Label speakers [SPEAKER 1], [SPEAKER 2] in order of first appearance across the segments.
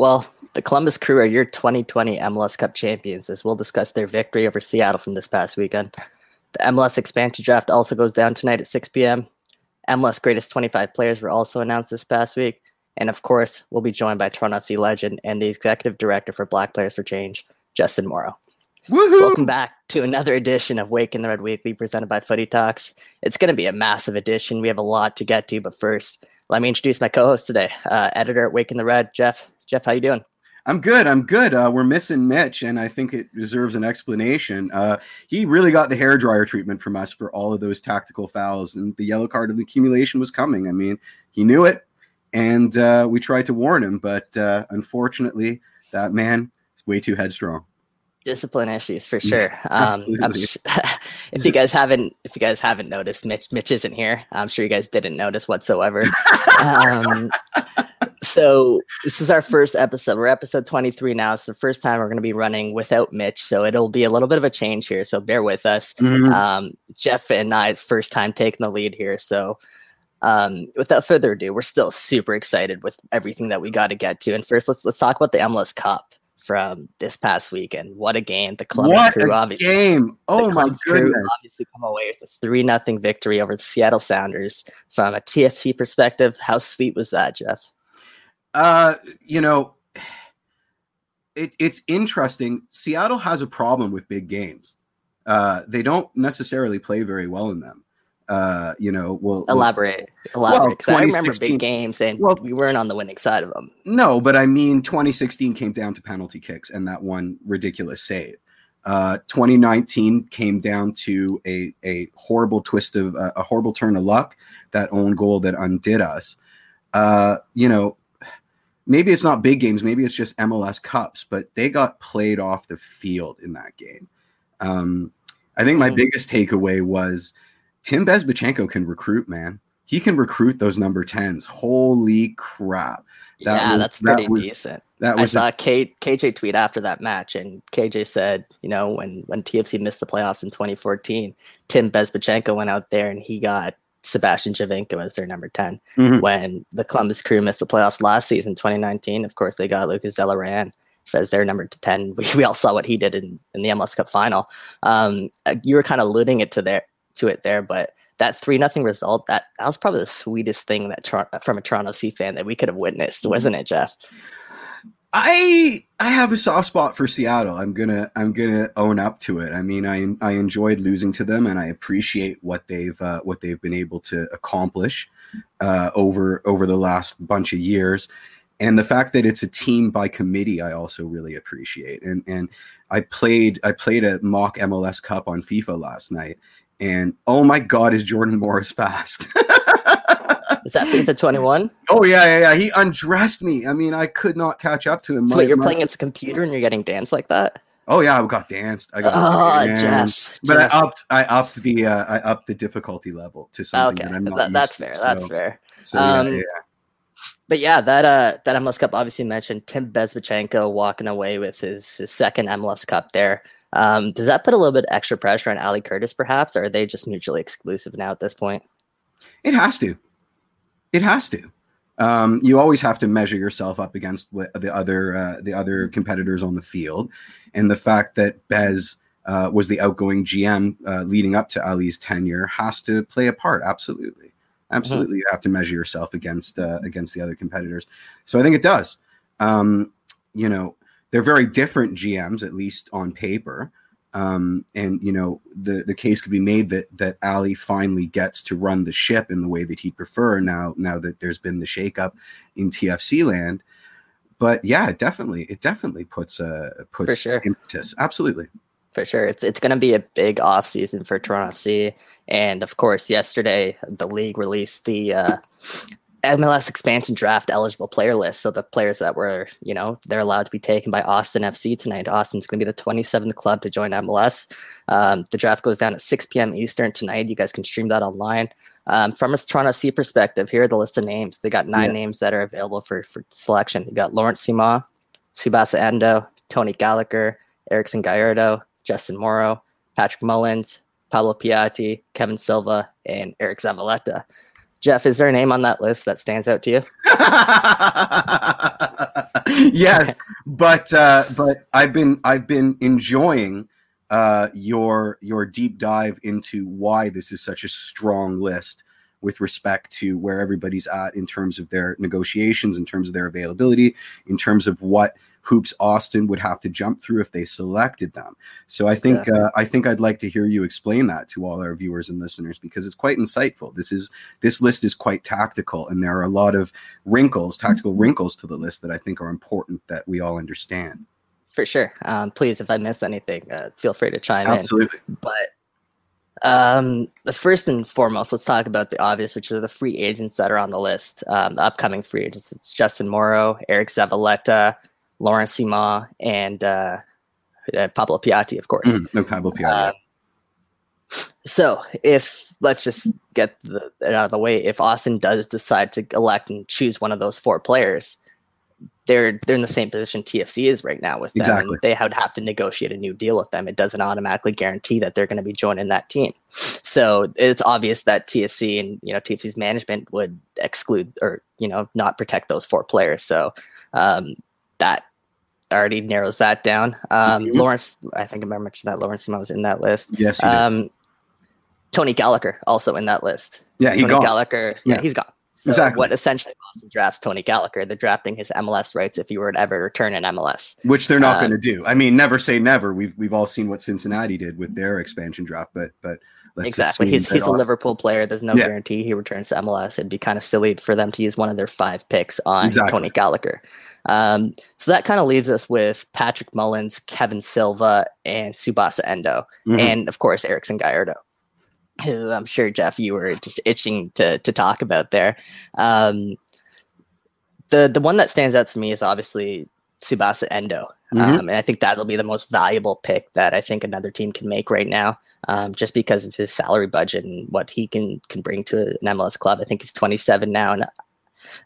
[SPEAKER 1] Well, the Columbus Crew are your 2020 MLS Cup champions, as we'll discuss their victory over Seattle from this past weekend. The MLS expansion draft also goes down tonight at 6 p.m. MLS greatest 25 players were also announced this past week. And of course, we'll be joined by Toronto FC legend and the executive director for Black Players for Change, Justin Morrow.
[SPEAKER 2] Woohoo!
[SPEAKER 1] Welcome back to another edition of Waking the Red Weekly presented by Footy Talks. It's going to be a massive edition. We have a lot to get to, but first, let me introduce my co-host today, uh, editor at Waking the Red, Jeff. Jeff, how you doing?
[SPEAKER 2] I'm good. I'm good. Uh, we're missing Mitch, and I think it deserves an explanation. Uh, he really got the hair dryer treatment from us for all of those tactical fouls, and the yellow card of the accumulation was coming. I mean, he knew it, and uh, we tried to warn him, but uh, unfortunately, that man is way too headstrong.
[SPEAKER 1] Discipline issues for sure. Um, sh- if you guys haven't, if you guys haven't noticed, Mitch, Mitch isn't here. I'm sure you guys didn't notice whatsoever. um, so this is our first episode. We're episode 23 now. It's the first time we're going to be running without Mitch. So it'll be a little bit of a change here. So bear with us.
[SPEAKER 2] Mhm.
[SPEAKER 1] Um, Jeff and I's first time taking the lead here. So um, without further ado, we're still super excited with everything that we got to get to. And first, let's let's talk about the MLS Cup from this past weekend. What a game! The Columbus
[SPEAKER 2] what
[SPEAKER 1] Crew
[SPEAKER 2] a
[SPEAKER 1] obviously
[SPEAKER 2] game!
[SPEAKER 1] the
[SPEAKER 2] Oh my
[SPEAKER 1] Columbus Crew obviously come away with a three nothing victory over the Seattle Sounders. From a TFC perspective, how sweet was that, Jeff?
[SPEAKER 2] Uh, you know, it, it's interesting. Seattle has a problem with big games. Uh, they don't necessarily play very well in them. Uh, you know, well, well,
[SPEAKER 1] Elaborate, elaborate. Because I remember big games and
[SPEAKER 2] Well-
[SPEAKER 1] we weren't on the winning side of them.
[SPEAKER 2] no, but I mean, 2016 came down to penalty kicks and that one ridiculous save. Uh, 2019 came down to a a horrible twist of uh, a horrible turn of luck, that own goal that undid us. Uh, you know, maybe it's not big games, maybe it's just MLS Cups, but they got played off the field in that game. Um, I think my
[SPEAKER 1] Mm.
[SPEAKER 2] biggest takeaway was Tim Bezbatchenko can recruit, man. He can recruit those number 10s. Holy crap. That
[SPEAKER 1] yeah,
[SPEAKER 2] was-
[SPEAKER 1] that's
[SPEAKER 2] that
[SPEAKER 1] pretty
[SPEAKER 2] was-
[SPEAKER 1] decent.
[SPEAKER 2] That
[SPEAKER 1] I
[SPEAKER 2] was a-
[SPEAKER 1] saw K- KJ tweet after that match, and KJ said, you know, when when TFC missed the playoffs in 2014, Tim Bezbatchenko went out there and he got Sebastian Giovinco as their number 10.
[SPEAKER 2] Mhm.
[SPEAKER 1] When the Columbus Crew missed the playoffs last season, 2019, of course, they got Lucas Zelarayán as their number 10. We, we all saw what he did in, in the MLS Cup final. Um, uh, you were kind of alluding it to there to it there, but that three nothing result that that was probably the sweetest thing that Tor- from a Toronto C fan that we could have witnessed, wasn't it, Jeff?
[SPEAKER 2] I I have a soft spot for Seattle. I'm gonna I'm gonna own up to it. I mean, I I enjoyed losing to them, and I appreciate what they've uh, what they've been able to accomplish uh, over over the last bunch of years, and the fact that it's a team by committee, I also really appreciate. And and I played I played a mock MLS Cup on FIFA last night, and oh my God, is Jordan Morris fast?
[SPEAKER 1] Is that FIFA 21?
[SPEAKER 2] Oh yeah, yeah, yeah. He undressed me. I mean, I could not catch up to him.
[SPEAKER 1] So
[SPEAKER 2] My-
[SPEAKER 1] you're
[SPEAKER 2] my-
[SPEAKER 1] playing against a computer and you're getting danced like that?
[SPEAKER 2] Oh yeah, I got danced. I got
[SPEAKER 1] Oh,
[SPEAKER 2] danced.
[SPEAKER 1] Jeff.
[SPEAKER 2] But. I upped I upped the uh, I upped the difficulty level to something
[SPEAKER 1] okay,
[SPEAKER 2] that I'm not
[SPEAKER 1] that, that's
[SPEAKER 2] used to.
[SPEAKER 1] fair. That's
[SPEAKER 2] So-
[SPEAKER 1] fair.
[SPEAKER 2] So, yeah,
[SPEAKER 1] Um,
[SPEAKER 2] yeah.
[SPEAKER 1] But yeah, that uh that MLS Cup obviously mentioned Tim Bezbatchenko walking away with his, his second MLS Cup there. Um, does that put a little bit extra pressure on Ali Curtis, perhaps, or are they just mutually exclusive now at this point?
[SPEAKER 2] It has to. It has to. Um, you always have to measure yourself up against what the other uh, the other competitors on the field, and the fact that Bez uh, was the outgoing GM uh, leading up to Ali's tenure has to play a part. Absolutely, absolutely, you have to measure yourself against uh, against the other competitors. So I think it does. Um, you know, they're very different GMs, at least on paper. Um, and you know, the the case could be made that that Ali finally gets to run the ship in the way that he'd prefer now. Now that there's been the shakeup in TFC land, but yeah, it definitely it definitely puts a puts
[SPEAKER 1] sure.
[SPEAKER 2] impetus. Absolutely.
[SPEAKER 1] For sure. It's it's gonna be a big off season for Toronto FC. And of course, yesterday the league released the uh MLS expansion draft eligible player list. So the players that were, you know, they're allowed to be taken by Austin FC tonight. Austin's going to be the 27th club to join MLS. Um, the draft goes down at 6 p.m. Eastern tonight. You guys can stream that online. Um, from a Toronto FC perspective, here are the list of names. They got nine
[SPEAKER 2] Yeah.
[SPEAKER 1] names that are available for, for selection. You got Lawrence Ciman, Tsubasa Endo, Tony Gallacher, Erickson Gallardo, Justin Morrow, Patrick Mullins, Pablo Piatti, Kevin Silva, and Eric Zavaleta. Jeff, is there a name on that list that stands out to you?
[SPEAKER 2] yes, but uh, but I've been I've been enjoying uh, your your deep dive into why this is such a strong list with respect to where everybody's at in terms of their negotiations, in terms of their availability, in terms of what hoops Austin would have to jump through if they selected them. So I think yeah. uh, I think I'd like to hear you explain that to all our viewers and listeners because it's quite insightful. This is this list is quite tactical, and there are a lot of wrinkles, tactical wrinkles to the list that I think are important that we all understand.
[SPEAKER 1] For sure. Um, please, if I miss anything, uh, feel free to chime
[SPEAKER 2] Absolutely.
[SPEAKER 1] in. Absolutely. But um, the first and foremost, let's talk about the obvious, which are the free agents that are on the list. Um, the upcoming free agents: it's Justin Morrow, Eric Zavaleta, Laurent Ciman, and uh, uh, Pablo Piatti, of course.
[SPEAKER 2] Mm, no Pablo Piatti. Uh,
[SPEAKER 1] so, if let's just get the, it out of the way, if Austin does decide to elect and choose one of those four players, they're they're in the same position TFC is right now with them.
[SPEAKER 2] Exactly.
[SPEAKER 1] they would have to negotiate a new deal with them. It doesn't automatically guarantee that they're going to be joining that team. So it's obvious that TFC and you know TFC's management would exclude or you know not protect those four players. So um, that already narrows that down. Um, mm-hmm. Lawrence, I think I remember mentioning that Lawrence Ciman was in that list.
[SPEAKER 2] Yes.
[SPEAKER 1] Um, Tony Gallacher also in that list.
[SPEAKER 2] Yeah, he
[SPEAKER 1] Tony
[SPEAKER 2] gone.
[SPEAKER 1] Gallacher. Yeah,
[SPEAKER 2] yeah
[SPEAKER 1] he's gone. So
[SPEAKER 2] exactly.
[SPEAKER 1] what essentially Boston drafts Tony Gallacher, they're drafting his MLS rights if he were to ever return in MLS.
[SPEAKER 2] Which they're not um, going to do. I mean, never say never. We've we've all seen what Cincinnati did with their expansion draft, but but
[SPEAKER 1] exactly. He's he's a Liverpool player. There's no yeah. guarantee he returns to MLS. It'd be kind of silly for them to use one of their five picks on exactly. Tony Gallacher. Um, so that kind of leaves us with Patrick Mullins, Kevin Silva, and Tsubasa Endo, mm-hmm. and of course Erickson Gallardo who I'm sure Jeff, you were just itching to to talk about there. Um, the the one that stands out to me is obviously Tsubasa Endo, mm-hmm. um, and I think that'll be the most valuable pick that I think another team can make right now, um, just because of his salary budget and what he can can bring to an MLS club. I think he's 27 now, and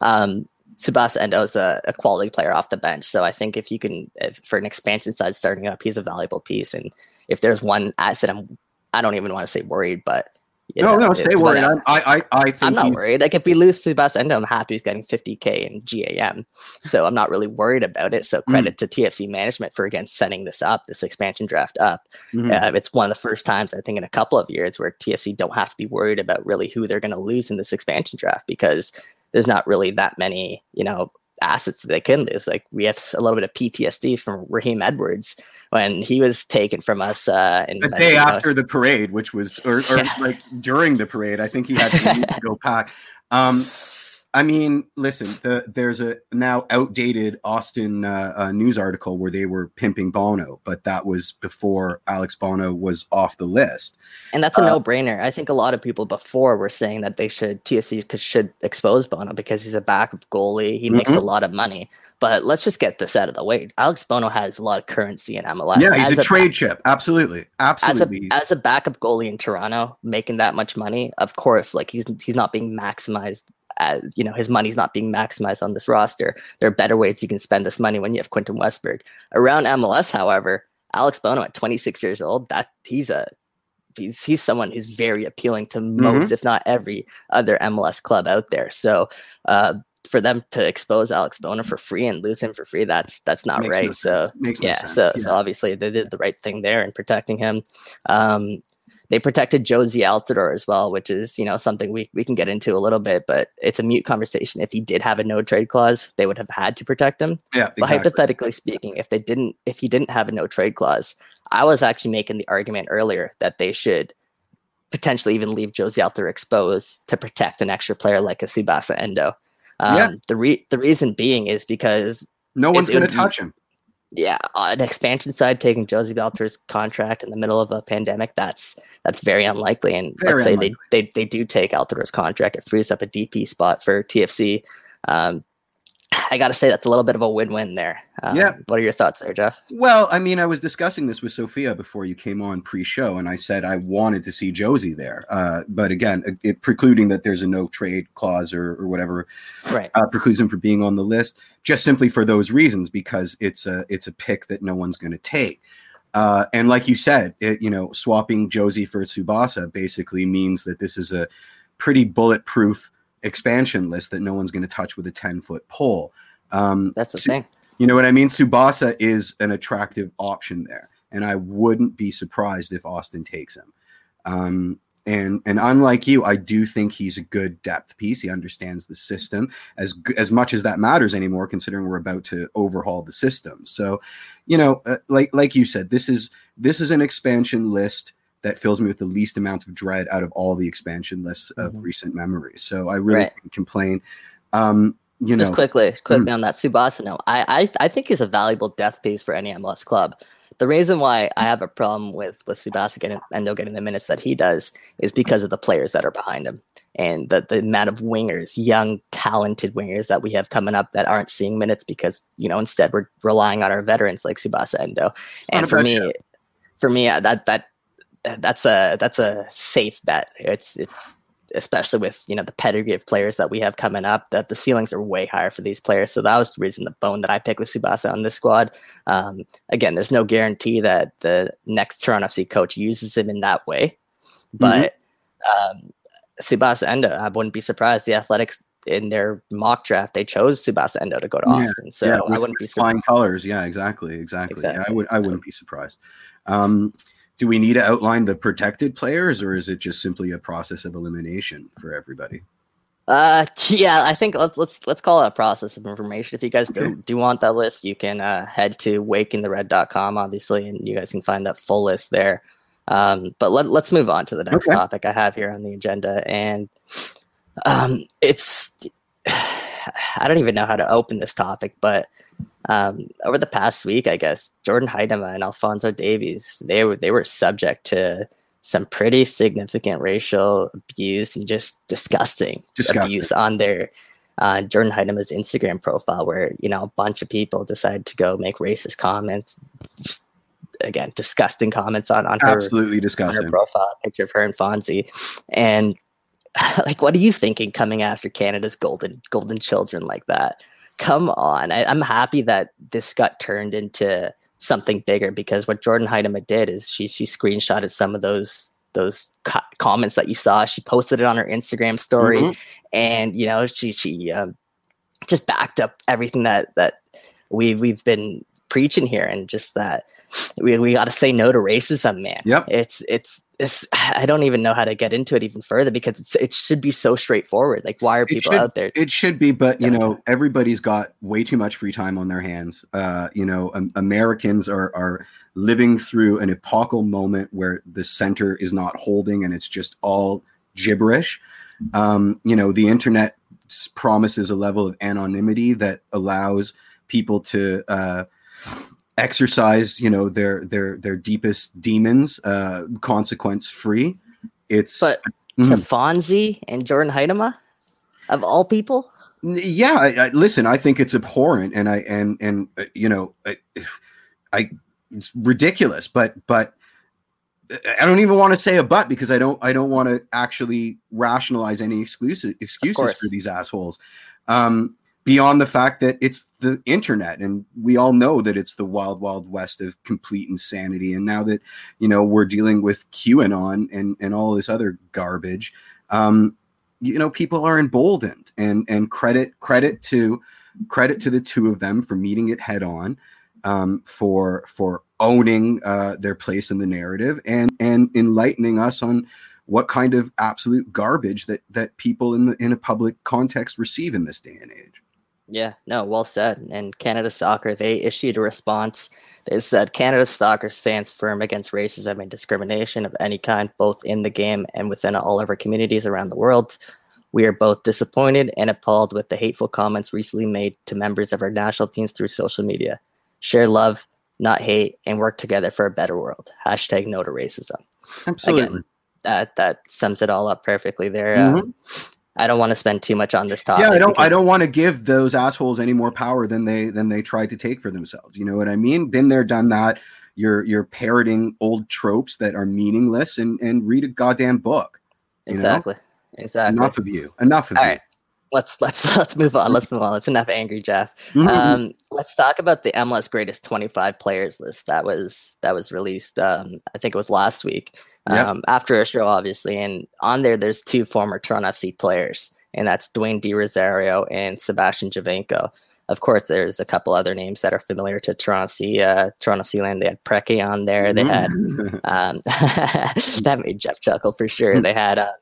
[SPEAKER 1] um, Tsubasa Endo is a, a, quality player off the bench. So I think if you can, if, for an expansion side starting up, he's a valuable piece. And if there's one asset I'm I don't even want to say worried, but
[SPEAKER 2] no, know, no, stay worried. I, I, I think
[SPEAKER 1] I'm not worried. Like if we lose to the best end, I'm happy he's getting 50k in GAM, so I'm not really worried about it. So mm. credit mm. to TFC management for again setting this up, this expansion draft up. Mm-hmm. Uh, it's one of the first times I think in a couple of years where TFC don't have to be worried about really who they're going to lose in this expansion draft because there's not really that many, you know, assets that they can lose. Like we have a little bit of PTSD from Raheem Edwards when he was taken from us uh,
[SPEAKER 2] in the day after the parade, which was or, or yeah. like during the parade. I think he had to go pack. Um, I mean, listen, the, there's a now outdated Austin uh, uh, news article where they were pimping Bono, but that was before Alex Bono was off the list.
[SPEAKER 1] And that's a uh, no-brainer. I think a lot of people before were saying that they should TFC should expose Bono because he's a backup goalie. He mm-hmm. makes a lot of money. But let's just get this out of the way. Alex Bono has a lot of currency in MLS.
[SPEAKER 2] Yeah, he's a, a, trade chip. Absolutely, absolutely.
[SPEAKER 1] As a, as a backup goalie in Toronto, making that much money, of course, like he's he's not being maximized uh, you know his money's not being maximized on this roster. There are better ways you can spend this money when you have Quentin Westberg around MLS. However, Alex Bono at 26 years old, that he's a he's he's someone who's very appealing to most, mm-hmm. if not every, other MLS club out there. So. Uh, for them to expose Alex Bono for free and lose him for free, that's that's not
[SPEAKER 2] Makes
[SPEAKER 1] right.
[SPEAKER 2] No
[SPEAKER 1] so yeah,
[SPEAKER 2] no
[SPEAKER 1] so
[SPEAKER 2] yeah.
[SPEAKER 1] so obviously they did the right thing there in protecting him. Um, they protected Jozy Altidore as well, which is you know something we, we can get into a little bit, but it's a mute conversation. If he did have a no trade clause, they would have had to protect him.
[SPEAKER 2] Yeah, exactly.
[SPEAKER 1] But hypothetically speaking, if they didn't, if he didn't have a no trade clause, I was actually making the argument earlier that they should potentially even leave Jozy Altidore exposed to protect an extra player like a Tsubasa Endo. Um, yeah. The re- the reason being is because
[SPEAKER 2] no one's going to touch him
[SPEAKER 1] yeah, uh, an expansion side taking Jozy Altidore's contract in the middle of a pandemic, that's that's very unlikely. And very let's say they, they they do take Altidore's contract, it frees up a DP spot for TFC. Um, I got to say that's a little bit of a win-win there. Um,
[SPEAKER 2] yeah.
[SPEAKER 1] What are your thoughts there, Jeff?
[SPEAKER 2] Well, I mean, I was discussing this with Sophia before you came on pre-show, and I said I wanted to see Jozy there, uh, but again, it, precluding that there's a no trade clause or, or whatever,
[SPEAKER 1] right?
[SPEAKER 2] Uh, precludes him from being on the list, just simply for those reasons because it's a it's a pick that no one's going to take. Uh, and like you said, it, you know, swapping Jozy for Tsubasa basically means that this is a pretty bulletproof expansion list that no one's going to touch with a 10 foot pole. Um,
[SPEAKER 1] That's the thing.
[SPEAKER 2] You know what I mean? Tsubasa is an attractive option there, and I wouldn't be surprised if Austin takes him. Um, and and unlike you, I do think he's a good depth piece. He understands the system as as much as that matters anymore, considering we're about to overhaul the system. So, you know, uh, like like you said, this is this is an expansion list that fills me with the least amount of dread out of all the expansion lists of mm-hmm. recent memories. So I really right. complain. Um, you know,
[SPEAKER 1] just quickly, quickly mm-hmm. on that Tsubasa note, I, I I think he's a valuable death piece for any MLS club. The reason why I have a problem with with Tsubasa getting Endo getting the minutes that he does is because of the players that are behind him and the, the amount of wingers, young, talented wingers that we have coming up that aren't seeing minutes because, you know, instead we're relying on our veterans like Tsubasa Endo. And for me, for me, uh, that that that's a that's a safe bet. It's it's especially with you know the pedigree of players that we have coming up, that the ceilings are way higher for these players. So that was the reason the bone that I picked with Tsubasa on this squad. Um, again, there's no guarantee that the next Toronto FC coach uses him in that way, but mm-hmm. um, Tsubasa Endo, I wouldn't be surprised. The Athletics in their mock draft they chose Tsubasa Endo to go to Austin. So yeah, I wouldn't be
[SPEAKER 2] surprised. flying colors. Yeah, exactly, exactly. exactly. Yeah, I would I wouldn't be surprised. Um, do we need to outline the protected players or is it just simply a process of elimination for everybody
[SPEAKER 1] uh yeah i think let's let's let's call it a process of information if you guys okay. do, do want that list you can uh, head to wakingthered.com obviously and you guys can find that full list there um but let, let's move on to the next okay. topic i have here on the agenda and um it's I don't even know how to open this topic, but um, over the past week, I guess Jordyn Huitema and Alfonso Davies they were they were subject to some pretty significant racial abuse and just disgusting, disgusting. abuse on their uh, Jordyn Huitema's Instagram profile, where you know a bunch of people decided to go make racist comments. Just, again, disgusting comments on on
[SPEAKER 2] her absolutely disgusting
[SPEAKER 1] on her profile picture of her and Fonzie, and like what are you thinking coming after Canada's golden golden children like that? Come on. I, am happy that this got turned into something bigger because what Jordyn Huitema did is she she screenshotted some of those those co- comments that you saw. She posted it on her Instagram story, mm-hmm. and you know she she um, just backed up everything that that we we've been preaching here, and just that we we got to say no to racism, man.
[SPEAKER 2] Yep.
[SPEAKER 1] It's it's this I don't even know how to get into it even further because it's it should be so straightforward. Like why are people
[SPEAKER 2] should,
[SPEAKER 1] out there?
[SPEAKER 2] It should be, but you know, everybody's got way too much free time on their hands. Uh, you know, um, Americans are are living through an epochal moment where the center is not holding and it's just all gibberish. Um, you know, the internet promises a level of anonymity that allows people to uh, exercise you know their their their deepest demons uh consequence free it's
[SPEAKER 1] but mm-hmm. to Fonzie and Jordyn Huitema of all people
[SPEAKER 2] yeah I, I, listen i think it's abhorrent and i and and uh, you know I, I it's ridiculous but but I don't even want to say a but because I don't I don't want to actually rationalize any excuses excuses for these assholes. Um, beyond the fact that it's the internet and we all know that it's the wild wild west of complete insanity. And now that you know we're dealing with qanon and and all this other garbage um you know people are emboldened. And and credit credit to credit to the two of them for meeting it head on um, for for owning uh, their place in the narrative and and enlightening us on what kind of absolute garbage that that people in the in a public context receive in this day and age
[SPEAKER 1] yeah, no, well said. And Canada Soccer, they issued a response. They said Canada Soccer stands firm against racism and discrimination of any kind, both in the game and within all of our communities around the world. We are both disappointed and appalled with the hateful comments recently made to members of our national teams through social media. Share love, not hate, and work together for a better world. Hashtag no to racism.
[SPEAKER 2] Absolutely. Again,
[SPEAKER 1] that that sums it all up perfectly there. Mm-hmm. Um, I don't want to spend too much on this topic.
[SPEAKER 2] Yeah, I don't. I don't want to give those assholes any more power than they than they tried to take for themselves. You know what I mean? Been there, done that. You're you're parroting old tropes that are meaningless, and and read a goddamn book.
[SPEAKER 1] Exactly.
[SPEAKER 2] Know?
[SPEAKER 1] Exactly.
[SPEAKER 2] Enough of you. Enough of
[SPEAKER 1] All
[SPEAKER 2] you.
[SPEAKER 1] Right. Let's let's let's move on. Let's move on. That's enough angry Jeff. Mm-hmm. Um, let's talk about the MLS greatest 25 players list that was that was released. Um, I think it was last week yep. um, after a show, obviously. And on there, there's two former Toronto FC players, and that's Dwayne De Rosario and Sebastian Giovinco. of course, there's a couple other names that are familiar to Toronto C. Uh, Toronto Sealand. They had Preki on there. They had
[SPEAKER 2] Mhm.
[SPEAKER 1] um, that made Jeff chuckle for sure. They had um,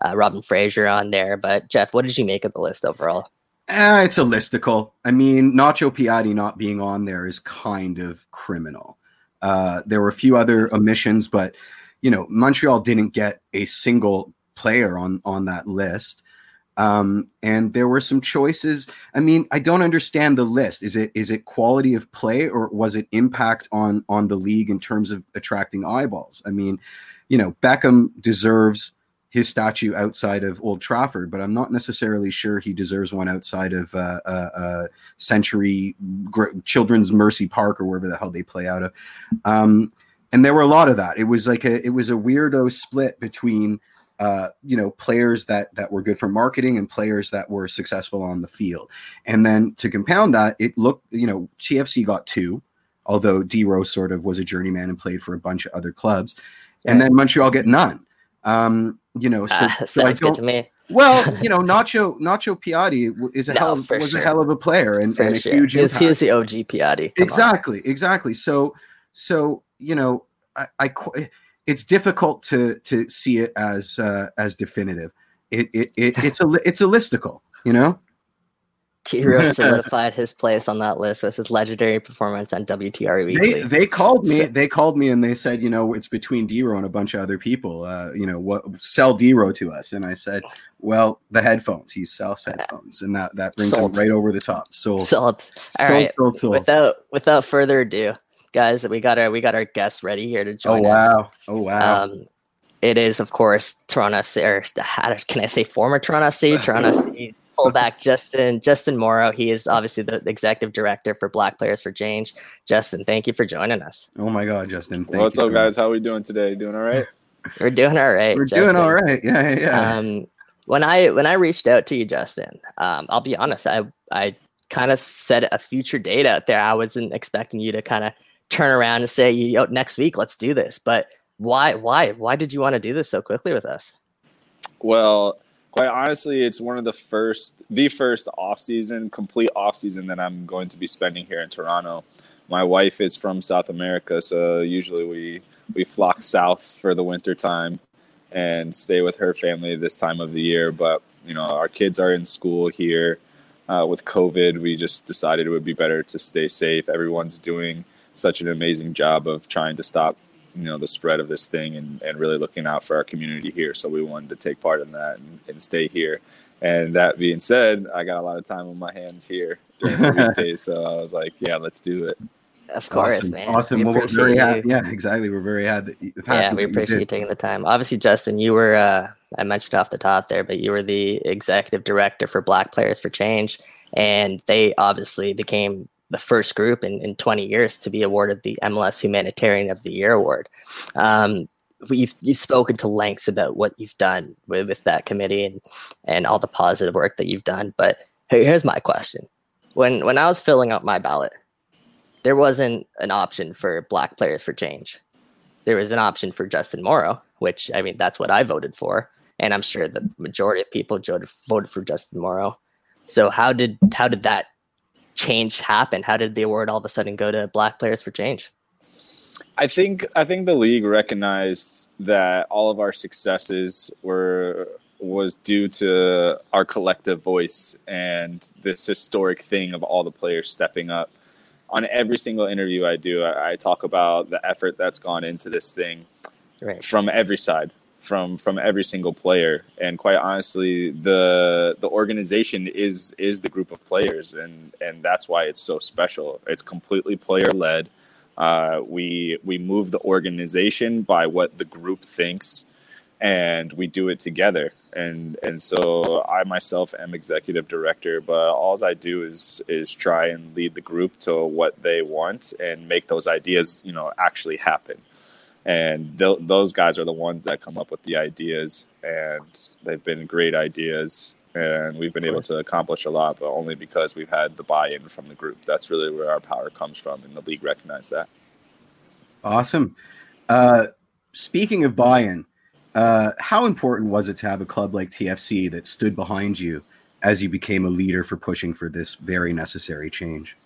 [SPEAKER 1] uh, Robin Fraser on there. But Jeff, what did you make of the list overall?
[SPEAKER 2] Eh, it's a listicle. I mean, Nacho Piatti not being on there is kind of criminal. Uh, there were a few other omissions, but you know, Montreal didn't get a single player on on that list. Um, and there were some choices. I mean, I don't understand the list. Is it is it quality of play or was it impact on on the league in terms of attracting eyeballs? I mean, you know, Beckham deserves his statue outside of Old Trafford, but I'm not necessarily sure he deserves one outside of uh, uh, uh, Century Gr- Children's Mercy Park or wherever the hell they play out of. Um, and there were a lot of that. It was like a it was a weirdo split between uh, you know players that that were good for marketing and players that were successful on the field. And then to compound that, it looked you know TFC got two, although D Rose sort of was a journeyman and played for a bunch of other clubs, and then Montreal get none. Um, you know, so,
[SPEAKER 1] Ah,
[SPEAKER 2] so I don't.
[SPEAKER 1] to me.
[SPEAKER 2] Well, you know, Nacho Nacho Piatti is a
[SPEAKER 1] No,
[SPEAKER 2] hell of, was
[SPEAKER 1] sure.
[SPEAKER 2] a hell of a player and,
[SPEAKER 1] For
[SPEAKER 2] and a
[SPEAKER 1] sure.
[SPEAKER 2] huge
[SPEAKER 1] He
[SPEAKER 2] impact.
[SPEAKER 1] he was the OG Piatti. Come on.
[SPEAKER 2] exactly, exactly. So, so you know, I, I it's difficult to to see it as uh, as definitive. It, it, it it's a it's a listicle, you know.
[SPEAKER 1] T Rose solidified his place on that list with his legendary performance on WTR Weekly.
[SPEAKER 2] They they called me
[SPEAKER 1] So-
[SPEAKER 2] they called me and they said you know it's between Dero and a bunch of other people. Uh, you know what sell Dero to us, and I said, well, the headphones. He sells headphones, and that that brings
[SPEAKER 1] Sold.
[SPEAKER 2] him right over the top. Sold.
[SPEAKER 1] Sold. All right.
[SPEAKER 2] sold, sold.
[SPEAKER 1] Without without further ado, guys, we got our we got our guest ready here to
[SPEAKER 2] Oh
[SPEAKER 1] join us.
[SPEAKER 2] wow! Oh wow!
[SPEAKER 1] Um, it is, of course, Toronto or how can I say former Toronto FC? Toronto FC fullback Justin Justin Morrow. He is obviously the executive director for Black Players for Change. Justin, thank you for joining us.
[SPEAKER 2] oh my God, Justin! thank
[SPEAKER 3] What's
[SPEAKER 2] you
[SPEAKER 3] up,
[SPEAKER 2] so
[SPEAKER 3] guys? How are we doing today? Doing all right?
[SPEAKER 1] We're doing all right.
[SPEAKER 2] We're
[SPEAKER 1] Justin.
[SPEAKER 2] doing all right. Yeah, yeah, yeah.
[SPEAKER 1] Um, when I when I reached out to you, Justin, um, I'll be honest, I I kind of set a future date out there. I wasn't expecting you to kind of turn around and say, "Yo, next week, let's do this." But why why why did you want to do this so quickly with us?
[SPEAKER 3] Well, quite honestly, it's one of the first, the first off season, complete off season that I'm going to be spending here in Toronto. My wife is from South America, so usually we we flock south for the winter time and stay with her family this time of the year. But you know, our kids are in school here. Uh, with COVID, we just decided it would be better to stay safe. Everyone's doing such an amazing job of trying to stop you know the spread of this thing and, and really looking out for our community here so we wanted to take part in that and, and stay here and that being said i got a lot of time on my hands here during the weekdays so i was like yeah let's do it
[SPEAKER 1] Of course,
[SPEAKER 2] awesome.
[SPEAKER 1] man.
[SPEAKER 2] Awesome.
[SPEAKER 1] We
[SPEAKER 2] Well, we're very happy. Yeah, exactly. We're very happy. happy
[SPEAKER 1] Yeah, we
[SPEAKER 2] that you
[SPEAKER 1] appreciate you taking the time. Obviously, Justin, you were uh, I mentioned off the top there, but you were the executive director for Black Players for Change, and they obviously became the first group in, in 20 years to be awarded the MLS Humanitarian of the Year award. Um, you've, you've spoken to lengths about what you've done with, with that committee and, and all the positive work that you've done. But here- here's my question. When, when I was filling out my ballot, there wasn't an option for Black Players for Change there was an option for Justin Morrow, which I mean that's what I voted for, and I'm sure the majority of people voted for Justin Morrow. So how did how did that change happen? How did the award all of a sudden go to Black Players for Change?
[SPEAKER 3] I think I think the league recognized that all of our successes were was due to our collective voice and this historic thing of all the players stepping up. On every single interview I do, I, I talk about the effort that's gone into this thing
[SPEAKER 1] Right.
[SPEAKER 3] from every side, from from every single player, and quite honestly, the the organization is is the group of players, and and that's why it's so special. It's completely player led. Uh, we we move the organization by what the group thinks, and we do it together. And and so I myself am executive director, but all I do is is try and lead the group to what they want and make those ideas, you know, actually happen. And th- those guys are the ones that come up with the ideas, and they've been great ideas. And we've been able to accomplish a lot, but only because we've had the buy-in from the group. That's really where our power comes from, and the league recognized that.
[SPEAKER 2] Awesome. Uh, speaking of buy-in, uh, how important was it to have a club like TFC that stood behind you as you became a leader for pushing for this very necessary change?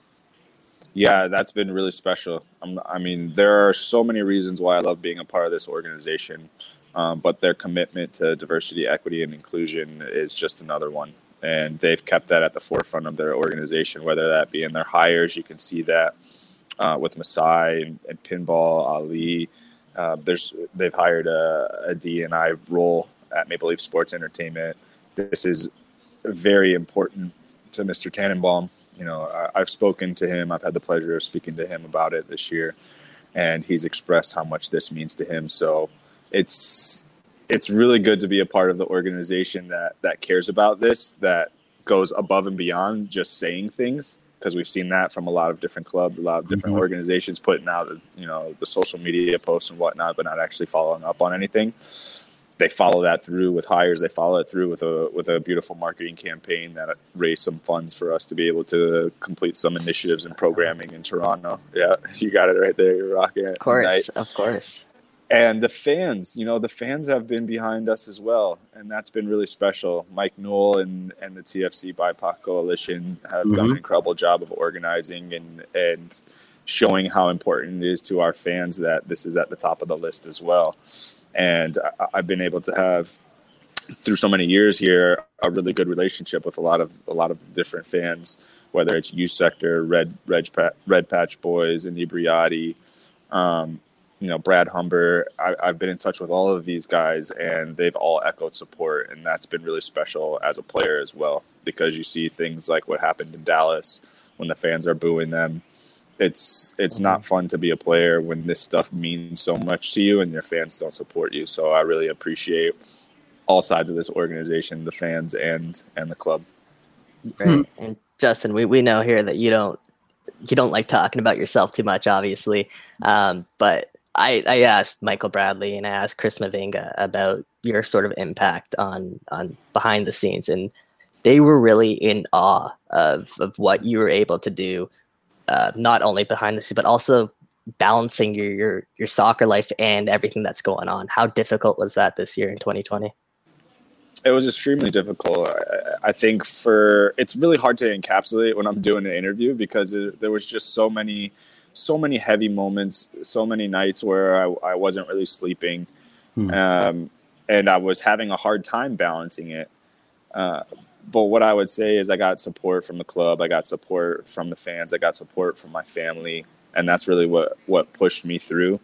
[SPEAKER 3] Yeah, that's been really special. I'm, i mean, there are so many reasons why I love being a part of this organization, um, but their commitment to diversity, equity, and inclusion is just another one. And they've kept that at the forefront of their organization, whether that be in their hires. You can see that uh, with Masai and, and Pinball, Ali. Uh, there's they've hired a, a D and I role at Maple Leaf Sports Entertainment. This is very important to Mr. Tanenbaum you know, I, have spoken to him. I've had the pleasure of speaking to him about it this year, and he's expressed how much this means to him. So it's it's really good to be a part of the organization that that cares about this, that goes above and beyond just saying things. Because we've seen that from a lot of different clubs, a lot of different mm-hmm. organizations putting out, you know, the social media posts and whatnot, but not actually following up on anything they follow that through with hires. They follow it through with a with a beautiful marketing campaign that raised some funds for us to be able to complete some initiatives and programming in Toronto. Yeah, you got it right there. You're rocking it.
[SPEAKER 1] Of course, tonight. of course.
[SPEAKER 3] And the fans, you know, the fans have been behind us as well, and that's been really special. Mike Newell and and the TFC BIPOC Coalition have mm-hmm. done an incredible job of organizing and and showing how important it is to our fans that this is at the top of the list as well and I've been able to have through so many years here a really good relationship with a lot of a lot of different fans, whether it's U-Sector, Red Red, Red Patch Boys, Inebriati, um, you know Brad Humber. I, I've been in touch with all of these guys, and they've all echoed support, and that's been really special as a player as well because you see things like what happened in Dallas when the fans are booing them it's it's not mm-hmm. fun to be a player when this stuff means so much to you and your fans don't support you. So I really appreciate all sides of this organization, the fans and and the club.
[SPEAKER 1] Right. Hmm. And Justin, we, we know here that you don't you don't like talking about yourself too much, obviously. Um, but I, I asked Michael Bradley and I asked Chris Mavinga about your sort of impact on on behind the scenes and they were really in awe of, of what you were able to do uh, not only behind the scenes but also balancing your, your your soccer life and everything that's going on. How difficult was that this year in 2020?
[SPEAKER 3] It was extremely difficult. I, I think for it's really hard to encapsulate when I'm doing an interview because it, there was just so many so many heavy moments, so many nights where I, I wasn't really sleeping, hmm. um, and I was having a hard time balancing it. Uh, but what I would say is I got support from the club, I got support from the fans, I got support from my family, and that's really what what pushed me through.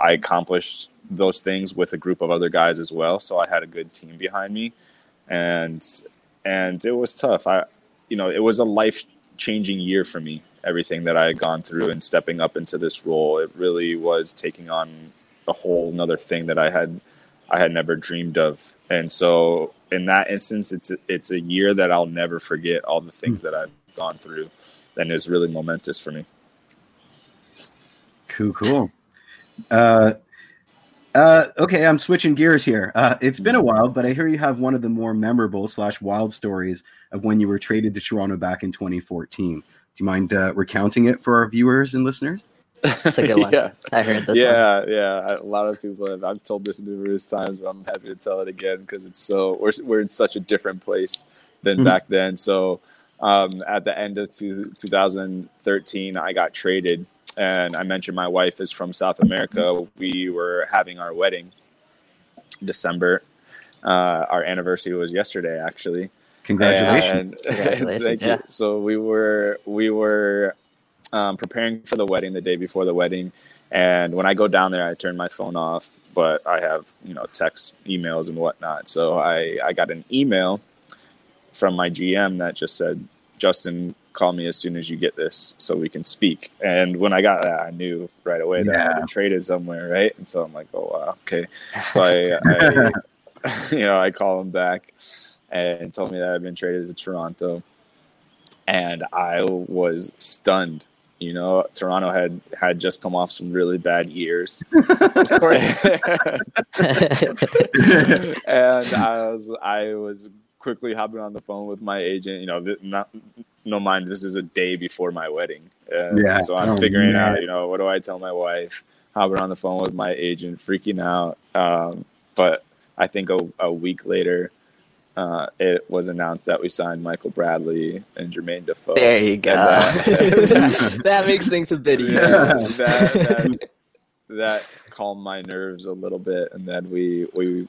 [SPEAKER 3] I accomplished those things with a group of other guys as well, so I had a good team behind me, and and it was tough. I, you know, it was a life changing year for me. Everything that I had gone through and stepping up into this role, it really was taking on a whole another thing that I had I had never dreamed of. And so in that instance, it's it's a year that I'll never forget all the things that I've gone through, and it's really momentous for me.
[SPEAKER 2] Cool, cool. Uh, uh, okay, I'm switching gears here. Uh, it's been a while, but I hear you have one of the more memorable slash wild stories of when you were traded to Toronto back in 2014. Do you mind uh, recounting it for our viewers and listeners?
[SPEAKER 1] That's a good one. yeah. I heard this.
[SPEAKER 3] Yeah,
[SPEAKER 1] one.
[SPEAKER 3] yeah. A lot of people have. I've told this numerous times, but I'm happy to tell it again because it's so. We're we're in such a different place than mm-hmm. back then. So, um, at the end of two, 2013, I got traded, and I mentioned my wife is from South America. We were having our wedding, December. Uh, our anniversary was yesterday, actually.
[SPEAKER 2] Congratulations!
[SPEAKER 3] And, Congratulations yeah. So we were we were um, preparing for the wedding the day before the wedding. And when I go down there, I turn my phone off, but I have, you know, text, emails, and whatnot. So I, I got an email from my GM that just said, Justin, call me as soon as you get this so we can speak. And when I got that, I knew right away that yeah. I had been traded somewhere, right? And so I'm like, oh, wow, okay. So I, I you know, I call him back and told me that I'd been traded to Toronto. And I was stunned you know, Toronto had had just come off some really bad years, and I was I was quickly hopping on the phone with my agent. You know, not no mind. This is a day before my wedding, and yeah. So I'm oh, figuring man. out. You know, what do I tell my wife? Hopping on the phone with my agent, freaking out. Um, but I think a, a week later, uh, it was announced that we signed Michael Bradley and Jermaine Defoe.
[SPEAKER 1] There you go. That, that, makes things a bit easier. that,
[SPEAKER 3] that, that calmed my nerves a little bit, and then we we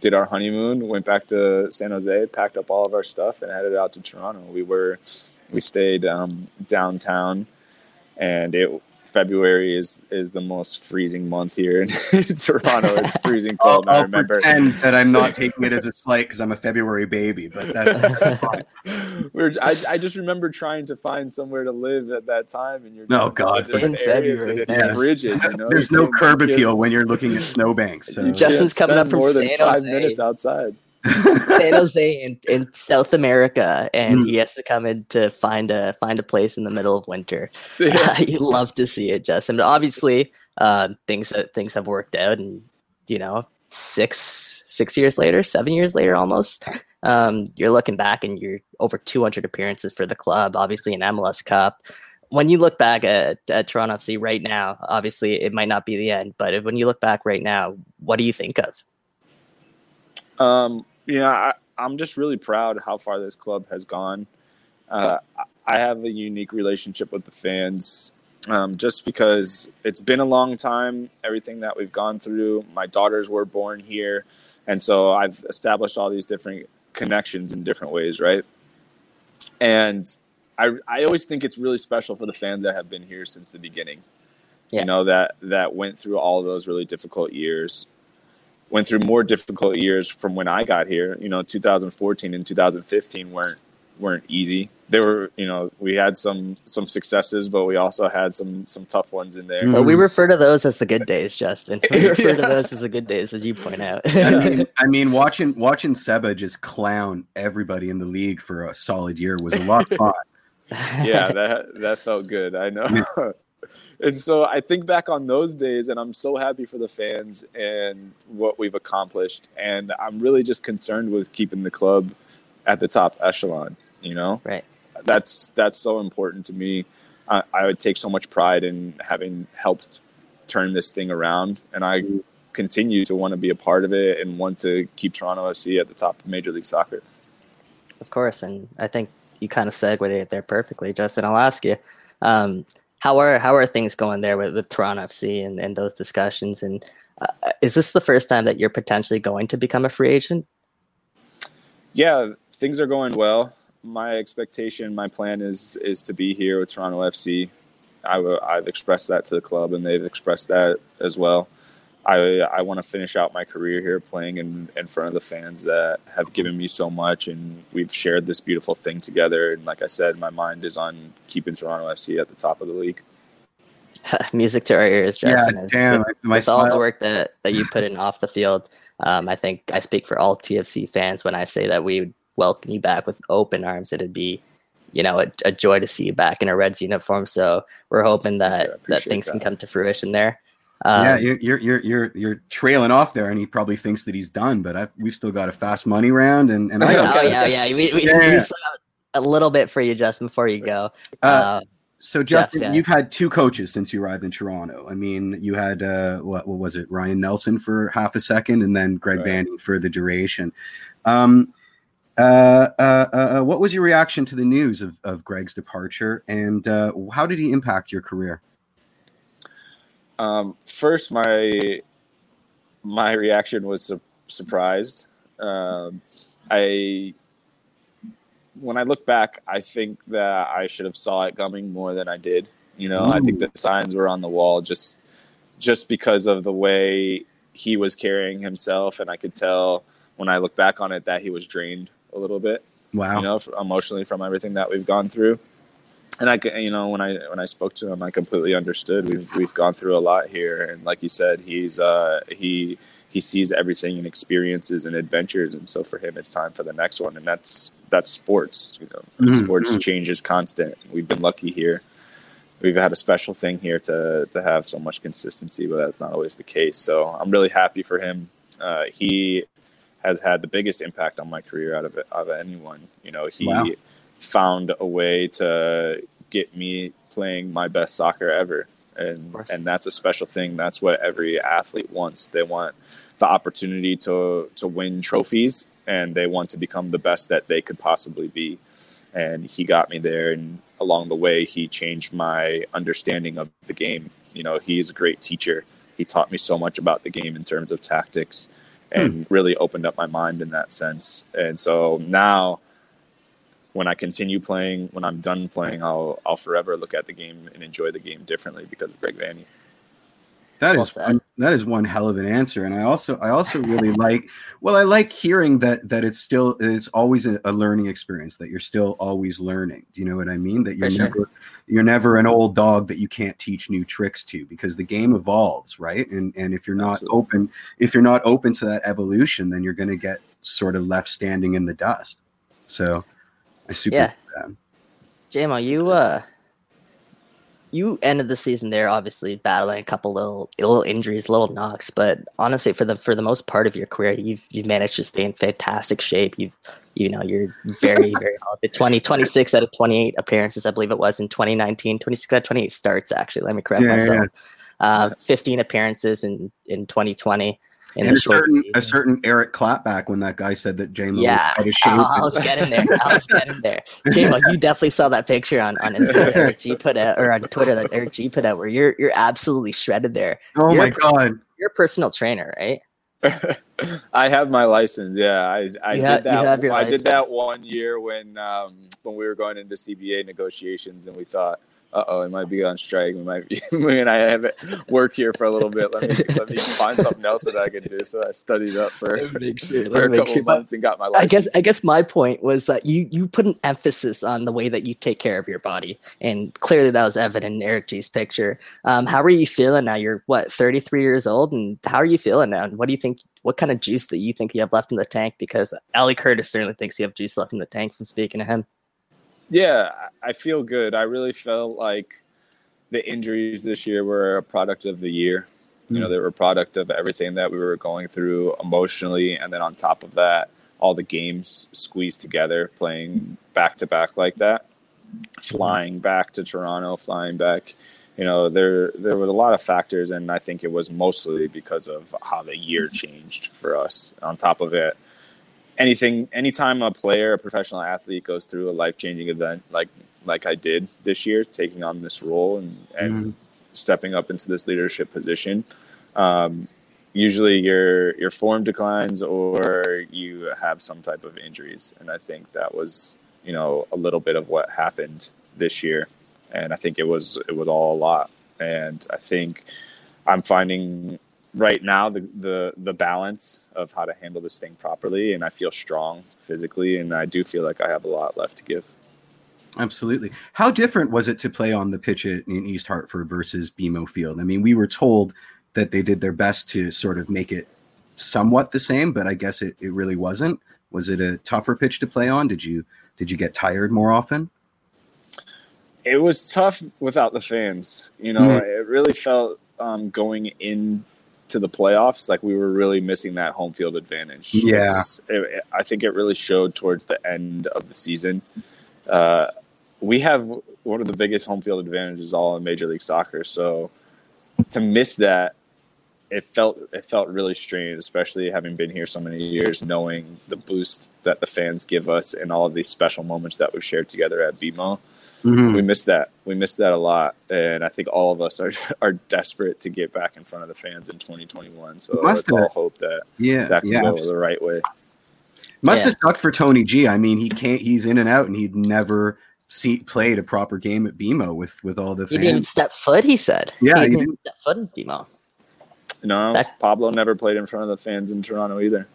[SPEAKER 3] did our honeymoon, went back to San Jose, packed up all of our stuff, and headed out to Toronto. We were we stayed um, downtown, and it February is is the most freezing month here in Toronto. It's freezing cold.
[SPEAKER 2] I'll, I'll I remember pretend that I'm not taking it as a slight because I'm a February baby, but that's
[SPEAKER 3] we're. I, I just remember trying to find somewhere to live at that time, and you're
[SPEAKER 2] oh god,
[SPEAKER 3] in February, it's yes. frigid. You know?
[SPEAKER 2] There's no curb appeal when you're looking at snowbanks. So.
[SPEAKER 1] Justin's coming up from
[SPEAKER 3] more
[SPEAKER 1] San
[SPEAKER 3] than five minutes outside.
[SPEAKER 1] San Jose in, in South America, and mm. he has to come in to find a find a place in the middle of winter. Yeah. you love to see it, Justin. But obviously, uh, things things have worked out, and you know, six six years later, seven years later, almost, um, you're looking back and you're over 200 appearances for the club. Obviously, an MLS Cup. When you look back at, at Toronto FC right now, obviously it might not be the end, but if, when you look back right now, what do you think of?
[SPEAKER 3] Um, yeah, I, I'm just really proud how far this club has gone. Uh, I have a unique relationship with the fans um, just because it's been a long time, everything that we've gone through. My daughters were born here. And so I've established all these different connections in different ways, right? And I, I always think it's really special for the fans that have been here since the beginning. Yeah. You know, that, that went through all those really difficult years went through more difficult years from when I got here. You know, 2014 and 2015 weren't weren't easy. They were, you know, we had some some successes, but we also had some some tough ones in there.
[SPEAKER 1] Well, we mm. refer to those as the good days, Justin. We refer yeah. to those as the good days, as you point out.
[SPEAKER 2] I mean, I mean, watching watching Seba just clown everybody in the league for a solid year was a lot of fun.
[SPEAKER 3] yeah, that that felt good. I know and so I think back on those days, and I'm so happy for the fans and what we've accomplished. And I'm really just concerned with keeping the club at the top echelon. You know,
[SPEAKER 1] right?
[SPEAKER 3] That's that's so important to me. I, I would take so much pride in having helped turn this thing around, and I continue to want to be a part of it and want to keep Toronto FC at the top of Major League Soccer.
[SPEAKER 1] Of course, and I think you kind of segued it there perfectly, Justin. I'll ask you. Um, how are how are things going there with, with Toronto FC and, and those discussions? And uh, is this the first time that you're potentially going to become a free agent?
[SPEAKER 3] Yeah, things are going well. My expectation, my plan is is to be here with Toronto FC. I w- I've expressed that to the club, and they've expressed that as well. I I want to finish out my career here playing in, in front of the fans that have given me so much, and we've shared this beautiful thing together. And like I said, my mind is on keeping Toronto FC at the top of the league.
[SPEAKER 1] Music to our ears, Justin. Yeah, damn, with, with all the work that, that you put in off the field, um, I think I speak for all TFC fans when I say that we would welcome you back with open arms. It'd be you know, a, a, joy to see you back in a Reds uniform. So we're hoping that yeah, that things that. can come to fruition there.
[SPEAKER 2] Um, yeah, you're, you're you're you're trailing off there, and he probably thinks that he's done. But I've, we've still got a fast money round, and and I
[SPEAKER 1] oh yeah yeah we, we, yeah. we still have a little bit for you, Justin, before you go.
[SPEAKER 2] Uh, uh, so Justin, yeah. you've had two coaches since you arrived in Toronto. I mean, you had uh, what what was it, Ryan Nelsen for half a second, and then Greg right. Vanney for the duration. Um, uh, uh, uh, uh, what was your reaction to the news of, of Greg's departure, and uh, how did he impact your career?
[SPEAKER 3] Um, first, my my reaction was su- surprised. Um, I when I look back, I think that I should have saw it coming more than I did. You know, Ooh. I think the signs were on the wall just just because of the way he was carrying himself, and I could tell when I look back on it that he was drained a little bit.
[SPEAKER 2] Wow,
[SPEAKER 3] you know, emotionally from everything that we've gone through and I, you know, when I when I spoke to him, I completely understood. We've we've gone through a lot here, and like you said, he's uh, he he sees everything and experiences and adventures, and so for him, it's time for the next one, and that's that's sports. You know, mm-hmm. sports mm-hmm. change is constant. We've been lucky here. We've had a special thing here to to have so much consistency, but that's not always the case. So I'm really happy for him. Uh, he has had the biggest impact on my career out of it, out of anyone. You know, he. Wow found a way to get me playing my best soccer ever. And and that's a special thing. That's what every athlete wants. They want the opportunity to to win trophies and they want to become the best that they could possibly be. And he got me there, and along the way, he changed my understanding of the game. You know, he's a great teacher. He taught me so much about the game in terms of tactics, and hmm. really opened up my mind in that sense. And so now when I continue playing, when I'm done playing, I'll I'll forever look at the game and enjoy the game differently because of Greg Vanney.
[SPEAKER 2] That is well that is one hell of an answer, and I also I also really like well I like hearing that that it's still it's always a, a, learning experience that you're still always learning. Do you know what I mean? That you're sure. never you're never an old dog that you can't teach new tricks to because the game evolves, right? And and if you're not Absolutely. open if you're not open to that evolution, then you're going to get sort of left standing in the dust. So I super
[SPEAKER 1] yeah. JMO, you uh you ended the season there, obviously battling a couple little little injuries, little knocks, but honestly, for the for the most part of your career, you've you've managed to stay in fantastic shape. You've you know you're very very healthy. 20, 26 out of twenty eight appearances, I believe it was in 2019. 26 out of twenty eight starts actually. Let me correct yeah, myself. Yeah. Uh, 15 appearances in in 2020
[SPEAKER 2] in and a certain, a certain Eric Clapback when that guy said that James
[SPEAKER 1] yeah, had a shape. I, I was getting there. I was getting there. James, you definitely saw that picture on on Instagram Eric G put out or on Twitter that Eric G put out where you're you're absolutely shredded there.
[SPEAKER 2] Oh
[SPEAKER 1] you're
[SPEAKER 2] my god,
[SPEAKER 1] you're a personal trainer, right?
[SPEAKER 3] I have my license. Yeah, I, I did that. I did that one year when um, when we were going into CBA negotiations, and we thought uh oh, it might be on strike. We might be, we and I have it work here for a little bit. Let me let me find something else that I can do. So I studied up for, sure, for a couple sure. months and got my license.
[SPEAKER 1] I guess I guess my point was that you you put an emphasis on the way that you take care of your body, and clearly that was evident in Eric G's picture. Um, how are you feeling now? You're what 33 years old, and how are you feeling now? And what do you think? What kind of juice that you think you have left in the tank? Because Ali Curtis certainly thinks you have juice left in the tank from speaking to him.
[SPEAKER 3] Yeah, I feel good. I really felt like the injuries this year were a product of the year. You know, mm. they were a product of everything that we were going through emotionally, and then on top of that, all the games squeezed together, playing back to back like that, flying back to Toronto, flying back. You know, there there were a lot of factors, and I think it was mostly because of how the year changed for us. On top of it, anything anytime a player a professional athlete goes through a life-changing event like like i did this year taking on this role and and mm. stepping up into this leadership position um, usually your your form declines or you have some type of injuries. And i think that was you know a little bit of what happened this year. And i think it was it was all a lot. And i think i'm finding right now the, the the balance of how to handle this thing properly and i feel strong physically and i do feel like i have a lot left to give.
[SPEAKER 2] Absolutely. How different was it to play on the pitch in east hartford versus bmo field? I mean we were told that they did their best to sort of make it somewhat the same but i guess it, it really wasn't. Was it a tougher pitch to play on? Did you did you get tired more often?
[SPEAKER 3] It was tough without the fans. You know mm-hmm. it really felt um, going in to the playoffs, like we were really missing that home field advantage.
[SPEAKER 2] Yeah,
[SPEAKER 3] it, I think it really showed towards the end of the season. Uh, we have one of the biggest home field advantages all in Major League Soccer, so to miss that, it felt it felt really strange, especially having been here so many years, knowing the boost that the fans give us and all of these special moments that we've shared together at BMO. Mm-hmm. We missed that. We missed that a lot, and I think all of us are are desperate to get back in front of the fans in 2021. So Must let's all hope that
[SPEAKER 2] yeah,
[SPEAKER 3] that can
[SPEAKER 2] yeah,
[SPEAKER 3] go absolutely. the right way.
[SPEAKER 2] Must yeah. have sucked for Tony G. I mean, he can't. He's in and out, and he'd never see played a proper game at BMO with with all the.
[SPEAKER 1] Fans. He didn't step foot. He said.
[SPEAKER 2] Yeah,
[SPEAKER 1] he, he didn't step foot in BMO.
[SPEAKER 3] No, that, Pablo never played in front of the fans in Toronto either.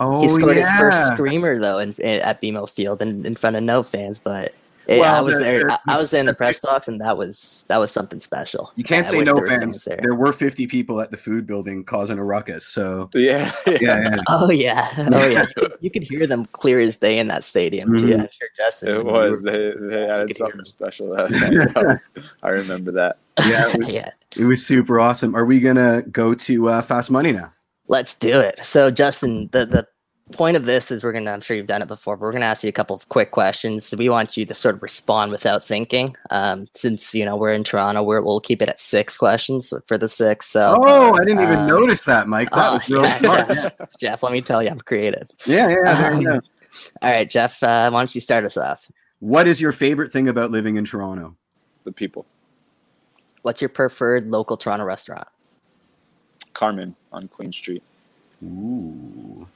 [SPEAKER 2] Oh,
[SPEAKER 1] he scored
[SPEAKER 2] yeah.
[SPEAKER 1] his first screamer though in, in, at BMO Field in, in front of no fans, but well, I was there. I, was in the press box, and that was that was something special.
[SPEAKER 2] You can't say no fans. There. there. were 50 people at the food building causing a ruckus. So
[SPEAKER 3] yeah,
[SPEAKER 2] yeah, yeah.
[SPEAKER 1] Oh yeah, oh yeah. you, could, hear them clear as day in that stadium too. Mm-hmm. I'm sure Justin.
[SPEAKER 3] It was. Were, they they added something special last night. Was, I remember that.
[SPEAKER 2] Yeah, it was, yeah. It was super awesome. Are we gonna go to uh, Fast Money now?
[SPEAKER 1] Let's do it. So Justin, the the point of this is we're gonna. I'm sure you've done it before, but we're gonna ask you a couple of quick questions. We want you to sort of respond without thinking. Um, since you know we're in Toronto, we're, we'll keep it at six questions for the six. So.
[SPEAKER 2] Oh, I didn't even
[SPEAKER 1] um,
[SPEAKER 2] notice that, Mike. That
[SPEAKER 1] oh,
[SPEAKER 2] was real
[SPEAKER 1] yeah,
[SPEAKER 2] smart.
[SPEAKER 1] Jeff, Jeff, let me tell you, I'm creative.
[SPEAKER 2] Yeah, yeah. there
[SPEAKER 1] Um,
[SPEAKER 2] go.
[SPEAKER 1] All right, Jeff. Uh, why don't you start us off?
[SPEAKER 2] What is your favorite thing about living in Toronto?
[SPEAKER 3] The people.
[SPEAKER 1] What's your preferred local Toronto restaurant?
[SPEAKER 3] Carmen on Queen Street.
[SPEAKER 2] Ooh.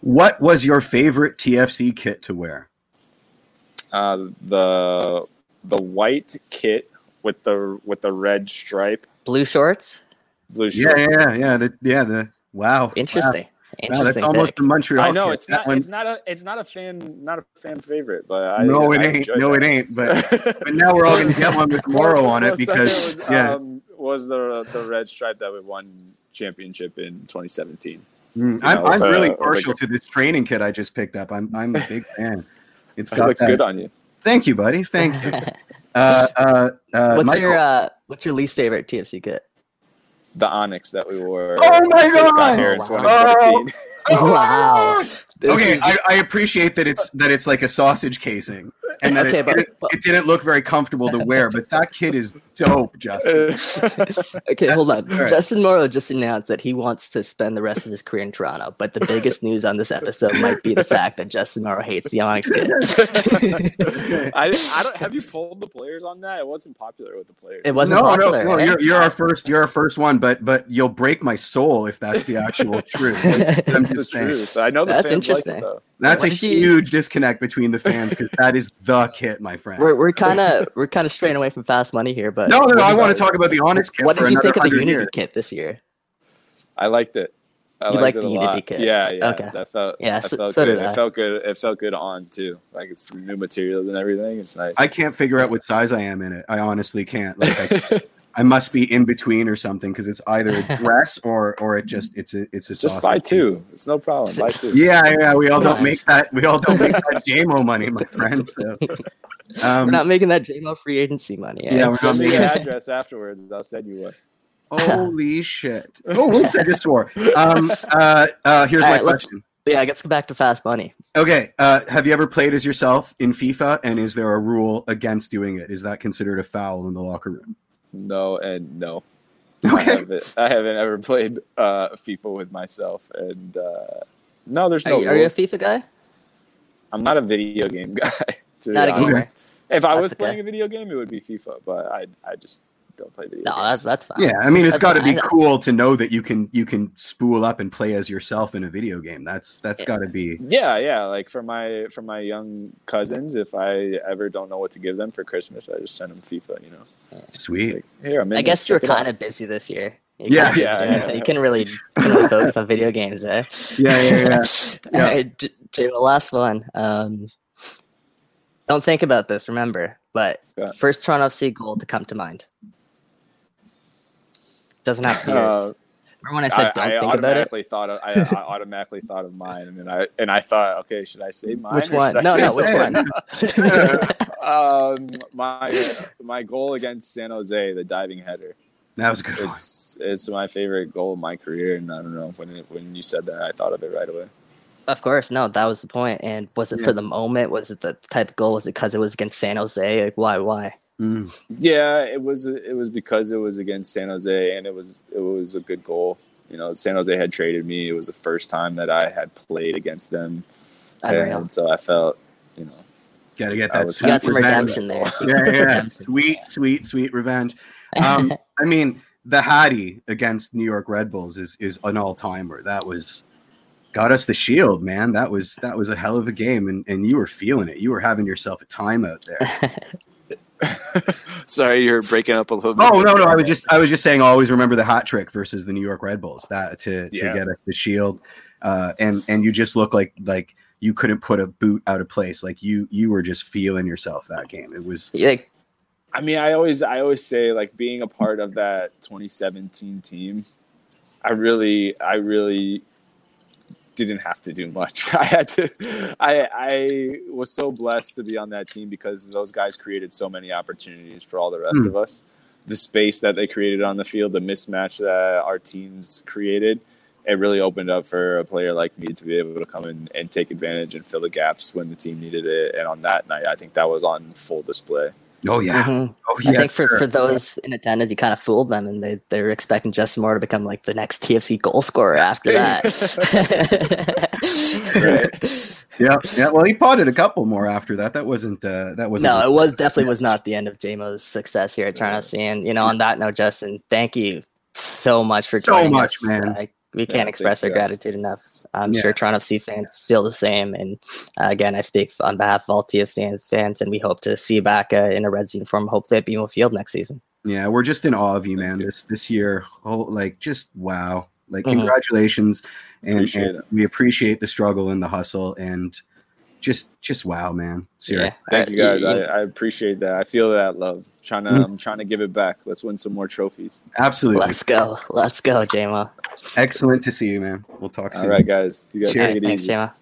[SPEAKER 2] What was your favorite TFC kit to wear?
[SPEAKER 3] Uh, the the white kit with the with the red stripe,
[SPEAKER 1] Blue shorts.
[SPEAKER 3] blue
[SPEAKER 2] Yeah,
[SPEAKER 3] shorts.
[SPEAKER 2] yeah, yeah. The, yeah, the wow.
[SPEAKER 1] Interesting.
[SPEAKER 2] Wow, wow,
[SPEAKER 1] Interesting.
[SPEAKER 2] that's almost
[SPEAKER 1] pick.
[SPEAKER 2] the Montreal.
[SPEAKER 3] I know
[SPEAKER 2] kit.
[SPEAKER 3] it's
[SPEAKER 2] That
[SPEAKER 3] not
[SPEAKER 2] one-
[SPEAKER 3] it's not a it's not a fan not a fan favorite, but I
[SPEAKER 2] no, it
[SPEAKER 3] I
[SPEAKER 2] ain't. No,
[SPEAKER 3] that.
[SPEAKER 2] it ain't. But but now we're all gonna get one with Morrow on it because
[SPEAKER 3] was,
[SPEAKER 2] yeah.
[SPEAKER 3] um, was the the red stripe that we won championship in 2017.
[SPEAKER 2] Mm, I'm,
[SPEAKER 3] know,
[SPEAKER 2] I'm
[SPEAKER 3] uh,
[SPEAKER 2] really
[SPEAKER 3] or
[SPEAKER 2] partial
[SPEAKER 3] like-
[SPEAKER 2] to this training kit I just picked up. I'm I'm a big fan. It's
[SPEAKER 3] It
[SPEAKER 2] got
[SPEAKER 3] looks
[SPEAKER 2] that-
[SPEAKER 3] good on you.
[SPEAKER 2] Thank you, buddy. Thank you. Uh, uh, uh,
[SPEAKER 1] what's
[SPEAKER 2] Michael-
[SPEAKER 1] your uh, What's your least favorite TFC kit?
[SPEAKER 3] The Onyx that we wore.
[SPEAKER 2] Oh my
[SPEAKER 3] when we first got
[SPEAKER 2] God!
[SPEAKER 3] Here in
[SPEAKER 1] Wow.
[SPEAKER 3] 2014.
[SPEAKER 1] wow.
[SPEAKER 2] Okay, I, I appreciate that it's that it's like a sausage casing, and that
[SPEAKER 1] Okay,
[SPEAKER 2] it,
[SPEAKER 1] but-
[SPEAKER 2] didn't,
[SPEAKER 1] but-
[SPEAKER 2] it didn't look very comfortable to wear. But that kit is dope, Justin.
[SPEAKER 1] okay, hold on.
[SPEAKER 2] All right.
[SPEAKER 1] Justin Morrow just announced that he wants to spend the rest of his career in Toronto, but the biggest news on this episode might be the fact that Justin Morrow hates the Onyx kit.
[SPEAKER 3] I, I don't have you pulled the players on that? It wasn't popular with the players.
[SPEAKER 1] It wasn't
[SPEAKER 2] no,
[SPEAKER 1] popular.
[SPEAKER 2] no, no.
[SPEAKER 1] eh?
[SPEAKER 2] You're, you're our first. You're our first one, but but you'll break my soul if that's the actual truth. It's- I'm
[SPEAKER 3] the
[SPEAKER 2] saying.
[SPEAKER 3] truth. I know the
[SPEAKER 1] That's
[SPEAKER 3] fans
[SPEAKER 1] interesting.
[SPEAKER 3] like it though.
[SPEAKER 2] That's a
[SPEAKER 1] What did you-
[SPEAKER 2] huge disconnect between the fans because that is the kit, my friend.
[SPEAKER 1] We're, we're kind of we're kind of straying away from fast money here, but
[SPEAKER 2] no, no, no. I want to talk about the Onyx kit
[SPEAKER 1] What
[SPEAKER 2] for
[SPEAKER 1] did you think of the
[SPEAKER 2] 100
[SPEAKER 1] Unity
[SPEAKER 2] years.
[SPEAKER 1] kit this year?
[SPEAKER 3] I liked it. I
[SPEAKER 1] You
[SPEAKER 3] liked
[SPEAKER 1] liked
[SPEAKER 3] it
[SPEAKER 1] the
[SPEAKER 3] a
[SPEAKER 1] Unity
[SPEAKER 3] lot.
[SPEAKER 1] kit?
[SPEAKER 3] Yeah, yeah.
[SPEAKER 1] Okay.
[SPEAKER 3] That felt
[SPEAKER 1] Yeah,
[SPEAKER 3] that
[SPEAKER 1] so-
[SPEAKER 3] felt
[SPEAKER 1] so
[SPEAKER 3] good.
[SPEAKER 1] did I.
[SPEAKER 3] It felt good. It felt good on too. Like it's new materials and everything. It's nice.
[SPEAKER 2] I can't figure out what size I am in it. I honestly can't. Like, I, I must be in between or something because it's either a dress or or it just it's a it's a
[SPEAKER 3] Just
[SPEAKER 2] sausage.
[SPEAKER 3] buy two. It's no problem. Buy two.
[SPEAKER 2] Yeah, yeah. We all don't make that. We all don't make that JMO money, my friend. So, um,
[SPEAKER 1] we're not making that JMO free agency money. eh?
[SPEAKER 2] Yeah, we're
[SPEAKER 3] Send
[SPEAKER 2] not
[SPEAKER 3] me
[SPEAKER 2] making-
[SPEAKER 3] your address afterwards. I'll send you one.
[SPEAKER 2] holy shit! Oh, whoops! I just swore. Um, uh, uh, here's
[SPEAKER 1] All
[SPEAKER 2] my
[SPEAKER 1] right,
[SPEAKER 2] question.
[SPEAKER 1] yeah. Let's go back to fast money.
[SPEAKER 2] Okay, uh, have you ever played as yourself in FIFA? And is there a rule against doing it? Is that considered a foul in the locker room?
[SPEAKER 3] No and no. I haven't, I haven't ever played uh, FIFA with myself, and uh, no, there's
[SPEAKER 1] Are,
[SPEAKER 3] no
[SPEAKER 1] you, are you a. FIFA guy?
[SPEAKER 3] I'm not a video game guy. To
[SPEAKER 1] Not
[SPEAKER 3] be
[SPEAKER 1] a gamer.
[SPEAKER 3] honest. If I
[SPEAKER 1] That's
[SPEAKER 3] was
[SPEAKER 1] okay.
[SPEAKER 3] playing a video game, it would be FIFA, but I I just don't play video
[SPEAKER 1] No,
[SPEAKER 3] games.
[SPEAKER 1] that's that's fine.
[SPEAKER 2] Yeah, I mean, it's
[SPEAKER 1] That's
[SPEAKER 2] got to be
[SPEAKER 1] fine.
[SPEAKER 2] cool to know that you can you can spool up and play as yourself in a video game. That's that's
[SPEAKER 1] Yeah.
[SPEAKER 2] got to be
[SPEAKER 3] Yeah, yeah. Like for my for my young cousins, if I ever don't know what to give them for Christmas, I just send them FIFA. You know,
[SPEAKER 2] sweet.
[SPEAKER 3] like here I'm. In
[SPEAKER 1] I guess you were
[SPEAKER 3] check it out."
[SPEAKER 1] kind of busy this year. You
[SPEAKER 2] Yeah.
[SPEAKER 1] kinda
[SPEAKER 3] Yeah, yeah.
[SPEAKER 1] You couldn't really, couldn't really focus on video games, eh?
[SPEAKER 2] Yeah, yeah, yeah. Yeah.
[SPEAKER 1] All right, J- Jay, well, last one. Um, don't think about this, remember, but
[SPEAKER 3] Yeah.
[SPEAKER 1] first Toronto FC goal to come to mind. Doesn't have to be yours.
[SPEAKER 3] Uh,
[SPEAKER 1] Remember when I said don't think about it?
[SPEAKER 3] automatically thought of I, I automatically thought of mine, and then I and I thought, okay, should I say mine?
[SPEAKER 1] Which one?
[SPEAKER 3] should
[SPEAKER 1] No,
[SPEAKER 3] say
[SPEAKER 1] no, which
[SPEAKER 3] someone?
[SPEAKER 1] one?
[SPEAKER 3] um, my my goal against San Jose, the diving header.
[SPEAKER 2] That was a good. one.
[SPEAKER 3] It's it's my favorite goal of my career, and I don't know when it, when you said that, I thought of it right away.
[SPEAKER 1] Of course, no, that was the point. And was it
[SPEAKER 2] Yeah.
[SPEAKER 1] for the moment? Was it the type of goal? Was it because it was against San Jose? Like, why? Why?
[SPEAKER 2] Mm.
[SPEAKER 3] Yeah, it was it was because it was against San Jose, and it was it was a good goal. You know, San Jose had traded me. It was the first time that I had played against them,
[SPEAKER 1] Unreal.
[SPEAKER 3] and so I felt, you know,
[SPEAKER 2] Got to get that.
[SPEAKER 3] was
[SPEAKER 1] You got
[SPEAKER 2] sweet
[SPEAKER 1] some
[SPEAKER 2] revenge.
[SPEAKER 1] redemption there.
[SPEAKER 2] Yeah, yeah, yeah. sweet, sweet, sweet revenge. Um, I mean, the Hattie against New York Red Bulls is is an all timer. That was got us the shield, man. That was that was a hell of a game, and and you were feeling it. You were having yourself a time out there.
[SPEAKER 3] Sorry, you're breaking up a little bit.
[SPEAKER 2] Oh no, no, I was just I was just saying always remember the hot trick versus the New York Red Bulls that to to
[SPEAKER 3] Yeah.
[SPEAKER 2] get us the shield, uh, and and you just look like like you couldn't put a boot out of place. Like you you were just feeling yourself that game. It was
[SPEAKER 1] like,
[SPEAKER 3] I mean, I always I always say like being a part of that 2017 team. I really I really didn't have to do much. I had to I I was so blessed to be on that team because those guys created so many opportunities for all the rest
[SPEAKER 2] Hmm.
[SPEAKER 3] of us. The space that they created on the field, the mismatch that our teams created, it really opened up for a player like me to be able to come in and take advantage and fill the gaps when the team needed it. And on that night, I think that was on full display.
[SPEAKER 2] Oh yeah.
[SPEAKER 1] Mhm.
[SPEAKER 2] Oh
[SPEAKER 1] I think for, for those in attendance, you kind of fooled them, and they they were expecting Justin Morrow to become like the next TFC goal scorer after that.
[SPEAKER 2] Yeah. Yeah. Well, he potted a couple more after that. That wasn't. Uh, that wasn't.
[SPEAKER 1] no, it was definitely was not the end of JMO's success here at Toronto FC. And you know, on that note, Justin, thank you so much for
[SPEAKER 2] So
[SPEAKER 1] joining
[SPEAKER 2] much,
[SPEAKER 1] us.
[SPEAKER 2] man.
[SPEAKER 1] Uh, we can't express our
[SPEAKER 3] thank you,
[SPEAKER 1] gratitude enough. I'm
[SPEAKER 2] Yeah.
[SPEAKER 1] sure Toronto FC fans feel the same. And uh, again, I speak on behalf of all TFC fans, and we hope to see you back uh, in a Reds uniform, hopefully at BMO Field next season.
[SPEAKER 2] Yeah, we're just in awe of you, man.
[SPEAKER 3] you.
[SPEAKER 2] This this year, oh, like just wow. Like
[SPEAKER 1] Mhm.
[SPEAKER 2] congratulations, and,
[SPEAKER 3] Appreciate
[SPEAKER 2] and we appreciate the struggle and the hustle, and just just wow, man. Seriously.
[SPEAKER 3] Thank
[SPEAKER 1] Uh,
[SPEAKER 3] you guys. I, I appreciate that. I feel that love. Trying to. I'm trying to give it back. Let's win some more trophies.
[SPEAKER 2] Absolutely.
[SPEAKER 1] Let's go. Let's go, JMO.
[SPEAKER 2] Excellent to see you, man. We'll talk soon.
[SPEAKER 3] All right, guys. You guys
[SPEAKER 2] Cheers.
[SPEAKER 3] take it
[SPEAKER 1] Thanks,
[SPEAKER 3] easy.
[SPEAKER 1] JMO.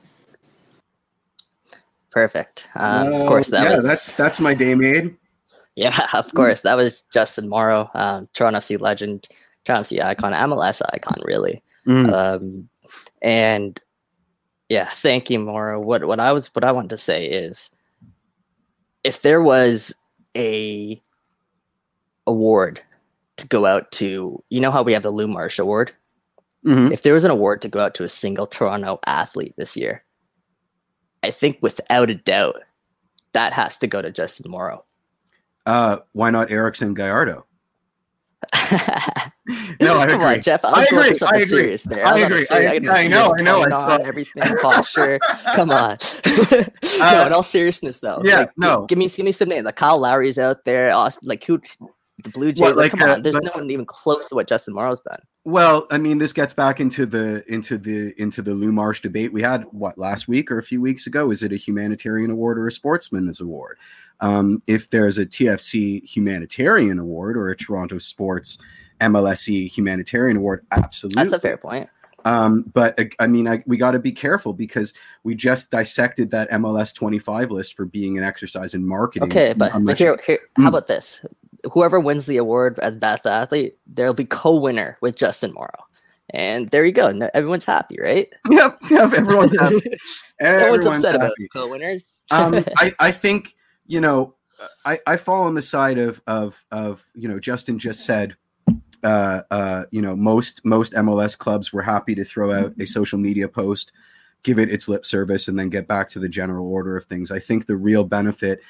[SPEAKER 1] Perfect. Um,
[SPEAKER 2] Uh,
[SPEAKER 1] of course, that
[SPEAKER 2] yeah,
[SPEAKER 1] was
[SPEAKER 2] that's that's my day made.
[SPEAKER 1] Yeah, of course. That was Justin Morrow, um, Toronto FC legend, Toronto FC icon, MLS icon, really.
[SPEAKER 2] Mm.
[SPEAKER 1] Um, and yeah, thank you, Morrow. What what I was what I wanted to say is, if there was a award to go out to, you know how we have the Lou Marsh Award.
[SPEAKER 2] Mhm.
[SPEAKER 1] If there was an award to go out to a single Toronto athlete this year, I think without a doubt, that has to go to Justin Morrow.
[SPEAKER 2] Uh, why not Erickson Gallardo? No, I
[SPEAKER 1] Come on, Jeff. I
[SPEAKER 2] I
[SPEAKER 1] was
[SPEAKER 2] agree. I agree.
[SPEAKER 1] serious there.
[SPEAKER 2] I
[SPEAKER 1] a
[SPEAKER 2] agree.
[SPEAKER 1] serious-
[SPEAKER 2] I- I know, I know.
[SPEAKER 1] tone
[SPEAKER 2] I
[SPEAKER 1] on, everything posture. Come on.
[SPEAKER 2] Uh,
[SPEAKER 1] no, in all seriousness, though.
[SPEAKER 2] yeah,
[SPEAKER 1] like,
[SPEAKER 2] no.
[SPEAKER 1] Give me, give me some names. Like Kyle Lowry's out there. Austin, like who? The Blue Jays.
[SPEAKER 2] What,
[SPEAKER 1] like,
[SPEAKER 2] like,
[SPEAKER 1] come
[SPEAKER 2] uh,
[SPEAKER 1] on. There's no one even close to what Justin Morrow's done.
[SPEAKER 2] Well, I mean, this gets back into the into the into the Lou Marsh debate we had what last week or a few weeks ago. Is it a humanitarian award or a sportsman's award? Um, if there's a TFC humanitarian award or a Toronto Sports MLSE humanitarian award, absolutely.
[SPEAKER 1] That's a fair point.
[SPEAKER 2] Um, but I mean, I, we got to be careful because we just dissected that MLS 25 list for being an exercise in marketing.
[SPEAKER 1] Okay, but, but here, here, how about this? Whoever wins the award as best athlete, there'll be co-winner with Justin Morrow, and there you go. No- Everyone's happy, right?
[SPEAKER 2] Yep, yep, everyone's happy.
[SPEAKER 1] no
[SPEAKER 2] Everyone's
[SPEAKER 1] upset about co-winners.
[SPEAKER 2] um, I, I think you know I, I fall on the side of of of you know Justin just said uh, uh, you know most most MLS clubs were happy to throw out a social media post, give it its lip service, and then get back to the general order of things. I think the real benefit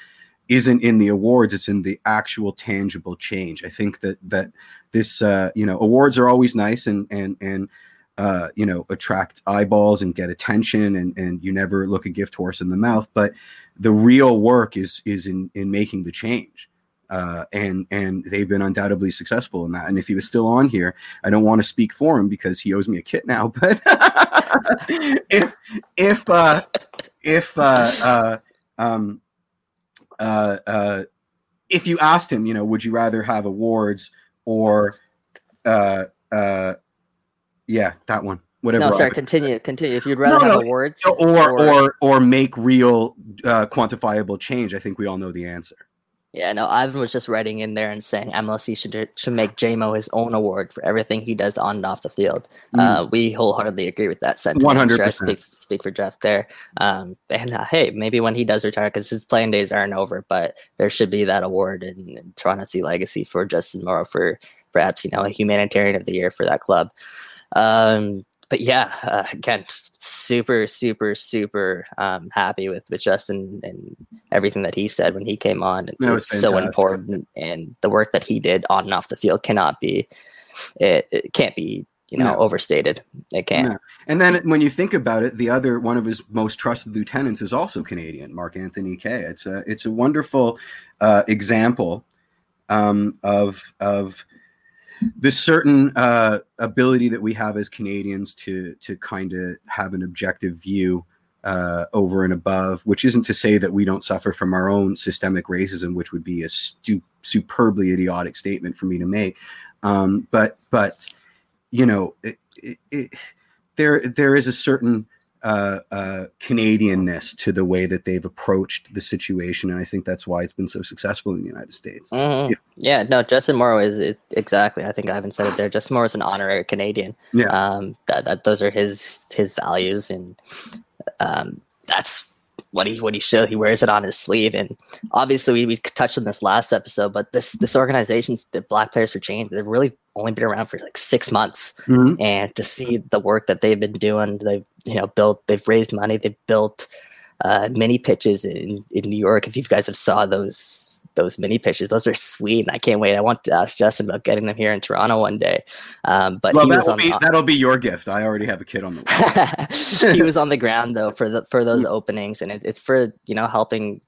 [SPEAKER 2] isn't in the awards; it's in the actual tangible change. I think that that this uh, you know awards are always nice and and and uh, you know attract eyeballs and get attention and and you never look a gift horse in the mouth but the real work is is in in making the change uh, and and they've been undoubtedly successful in that and if he was still on here i don't want to speak for him because he owes me a kit now but if if uh if uh uh um uh uh if you asked him you know would you rather have awards or uh uh yeah that one whatever
[SPEAKER 1] no, sorry. Continue, continue. If you'd rather
[SPEAKER 2] No,
[SPEAKER 1] have
[SPEAKER 2] no,
[SPEAKER 1] awards
[SPEAKER 2] or or or make real uh, quantifiable change i think we all know the answer
[SPEAKER 1] Yeah, no, Ivan was just writing in there and saying MLC should should make JMO his own award for everything he does on and off the field.
[SPEAKER 2] Mm.
[SPEAKER 1] Uh, we wholeheartedly agree with that sentiment. I'm sure I
[SPEAKER 2] 100%.
[SPEAKER 1] speak speak for Jeff there. Um, and uh, hey, maybe when he does retire, because his playing days aren't over, but there should be that award in, in Toronto C legacy for Justin Morrow for perhaps you know a humanitarian of the year for that club. Um, but yeah, uh, again, super, super, super um, happy with, with Justin and everything that he said when he came on.
[SPEAKER 2] That was
[SPEAKER 1] It's so important, and the work that he did on and off the field cannot be, it, it can't be, you know,
[SPEAKER 2] No.
[SPEAKER 1] overstated. It can't.
[SPEAKER 2] No. and then when you think about it the other one of his most trusted lieutenants is also canadian Mark-Anthony Kaye it's a it's a wonderful uh, example um, of of the certain uh, ability that we have as Canadians to to kind of have an objective view uh, over and above, which isn't to say that we don't suffer from our own systemic racism, which would be a stu- superbly idiotic statement for me to make. Um, but but you know, it, it, it, there there is a certain uh, uh, Canadianness to the way that they've approached the situation, and I think that's why it's been so successful in the United States.
[SPEAKER 1] Mhm. Yeah, no, Justin Morrow is, is exactly. I think I haven't said it there. Justin Morrow is an honorary Canadian.
[SPEAKER 2] Yeah.
[SPEAKER 1] Um, that, that those are his his values, and um, that's what he what he show. He wears it on his sleeve, and obviously we, we touched on this last episode. But this this organization's the Black Players for Change. They've really only been around for like six months,
[SPEAKER 2] Mhm.
[SPEAKER 1] and to see the work that they've been doing, they've you know built, they've raised money, they've built uh, mini pitches in in New York. If you guys have saw those those mini pitches, those are sweet, and I can't wait. I want to ask Justin about getting them here in Toronto one day. Um, but
[SPEAKER 2] Well, that'll
[SPEAKER 1] on
[SPEAKER 2] be that'll be your gift. I already have a kid on the way.
[SPEAKER 1] he was on the ground though for the for
[SPEAKER 2] Mm.
[SPEAKER 1] those openings, and it, it's for you know helping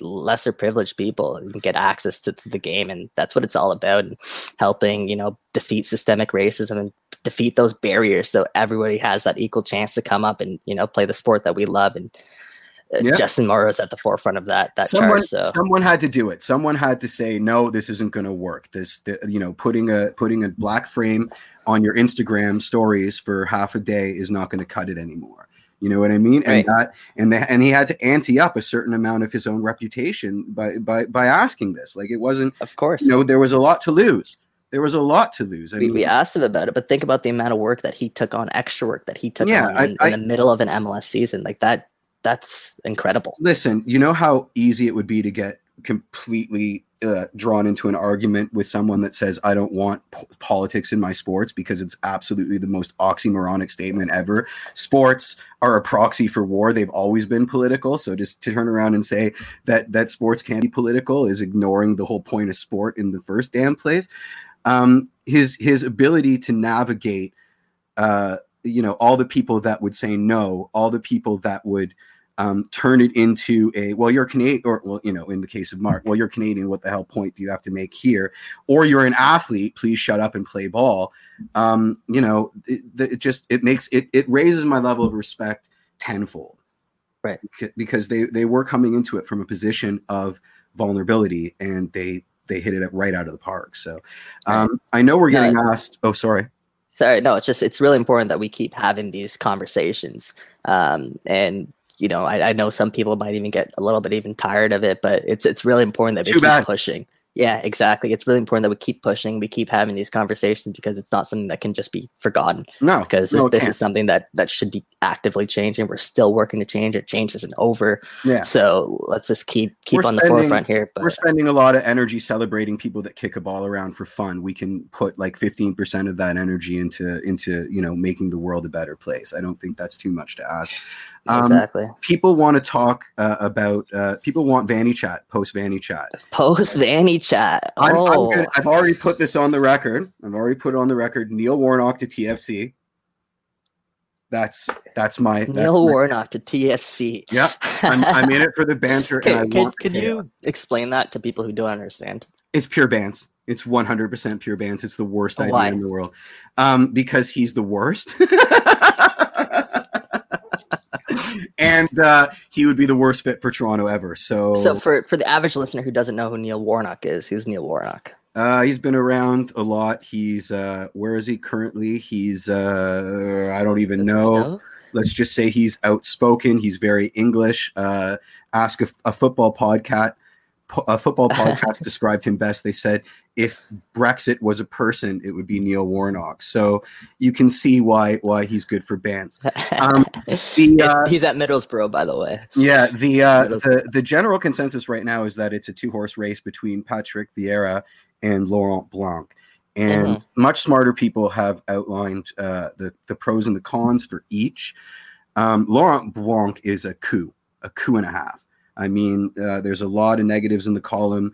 [SPEAKER 1] lesser privileged people get access to, to the game, and that's what it's all about. And helping you know defeat systemic racism and defeat those barriers, so everybody has that equal chance to come up and you know play the sport that we love. And Uh,
[SPEAKER 2] yeah.
[SPEAKER 1] Justin Morrow's at the forefront of that that
[SPEAKER 2] someone,
[SPEAKER 1] charge. So
[SPEAKER 2] someone had to do it. Someone had to say, no, this isn't going to work. This, the, you know, putting a putting a black frame on your Instagram stories for half a day is not going to cut it anymore. You know what I mean?
[SPEAKER 1] Right.
[SPEAKER 2] And that, and the, and he had to ante up a certain amount of his own reputation by by by asking this. Like it wasn't,
[SPEAKER 1] of course.
[SPEAKER 2] you know, there was a lot to lose. There was a lot to lose. I
[SPEAKER 1] we,
[SPEAKER 2] mean,
[SPEAKER 1] we asked him about it, but think about the amount of work that he took on, extra work that he took
[SPEAKER 2] Yeah,
[SPEAKER 1] on
[SPEAKER 2] I- I-
[SPEAKER 1] in the middle of an MLS season. Like that, that's incredible.
[SPEAKER 2] listen, you know how easy it would be to get completely uh, drawn into an argument with someone that says, I don't want p- politics in my sports because it's absolutely the most oxymoronic statement ever. Sports are a proxy for war. They've always been political. So just to turn around and say that, that sports can be political is ignoring the whole point of sport in the first damn place. Um, his, his ability to navigate, uh, you know, all the people that would say no, all the people that would, um, turn it into a well you're canadian or well you know in the case of mark well you're canadian what the hell point do you have to make here? Or you're an athlete please shut up and play ball. Um, you know it, it just it makes it it raises my level of respect tenfold.
[SPEAKER 1] Right.
[SPEAKER 2] Because they they were coming into it from a position of vulnerability and they they hit it right out of the park. So um, i know we're
[SPEAKER 1] No,
[SPEAKER 2] getting asked oh sorry.
[SPEAKER 1] Sorry, no, it's just it's really important that we keep having these conversations. Um, and you know, I, I know some people might even get a little bit even tired of it, but it's it's really important that we
[SPEAKER 2] Too
[SPEAKER 1] keep
[SPEAKER 2] bad.
[SPEAKER 1] pushing. Yeah, exactly. It's really important that we keep pushing, we keep having these conversations because it's not something that can just be forgotten.
[SPEAKER 2] no
[SPEAKER 1] Because this,
[SPEAKER 2] no, it
[SPEAKER 1] this is something that that should be actively changing. We're still working to change it. Change isn't over.
[SPEAKER 2] yeah
[SPEAKER 1] So let's just keep keep
[SPEAKER 2] We're
[SPEAKER 1] on the forefront here. But.
[SPEAKER 2] we're spending a lot of energy celebrating people that kick a ball around for fun. We can put like 15% of that energy into into, you know, making the world a better place. I don't think that's too much to ask. Um,
[SPEAKER 1] exactly.
[SPEAKER 2] People want to talk uh, about uh, people want Vanney chat, post Vanney chat.
[SPEAKER 1] Post Vanney chat.
[SPEAKER 2] I'm,
[SPEAKER 1] Oh,
[SPEAKER 2] gonna, I've already put this on the record. I've already put it on the record. Neil Warnock to TFC. That's that's my that's
[SPEAKER 1] Neil
[SPEAKER 2] my-
[SPEAKER 1] Warnock to TFC.
[SPEAKER 2] Yeah, I'm, I'm in it for the banter. and I
[SPEAKER 1] Can, can, can you explain that to people who don't understand?
[SPEAKER 2] It's pure bands. It's 100% pure bands. It's the worst idea in the world. Um, because he's the worst. and uh, he would be the worst fit for Toronto ever. So,
[SPEAKER 1] So for for the average listener who doesn't know who Neil Warnock is, who's Neil Warnock?
[SPEAKER 2] uh, he's been around a lot. He's uh, where is he currently? He's uh, I don't even know. Let's just say he's outspoken. He's very English. Uh, ask a, a football podcast. A football podcast described him best. They said if Brexit was a person, it would be Neil Warnock. So you can see why why he's good for bands. Um, the, uh,
[SPEAKER 1] He's at Middlesbrough, by the way.
[SPEAKER 2] Yeah, the uh, the the general consensus right now is that it's a two horse race between Patrick Vieira and Laurent Blanc, and
[SPEAKER 1] Mhm.
[SPEAKER 2] much smarter people have outlined uh, the the pros and the cons for each. Um, Laurent Blanc is a coup, a coup and a half. I mean, uh, there's a lot of negatives in the column.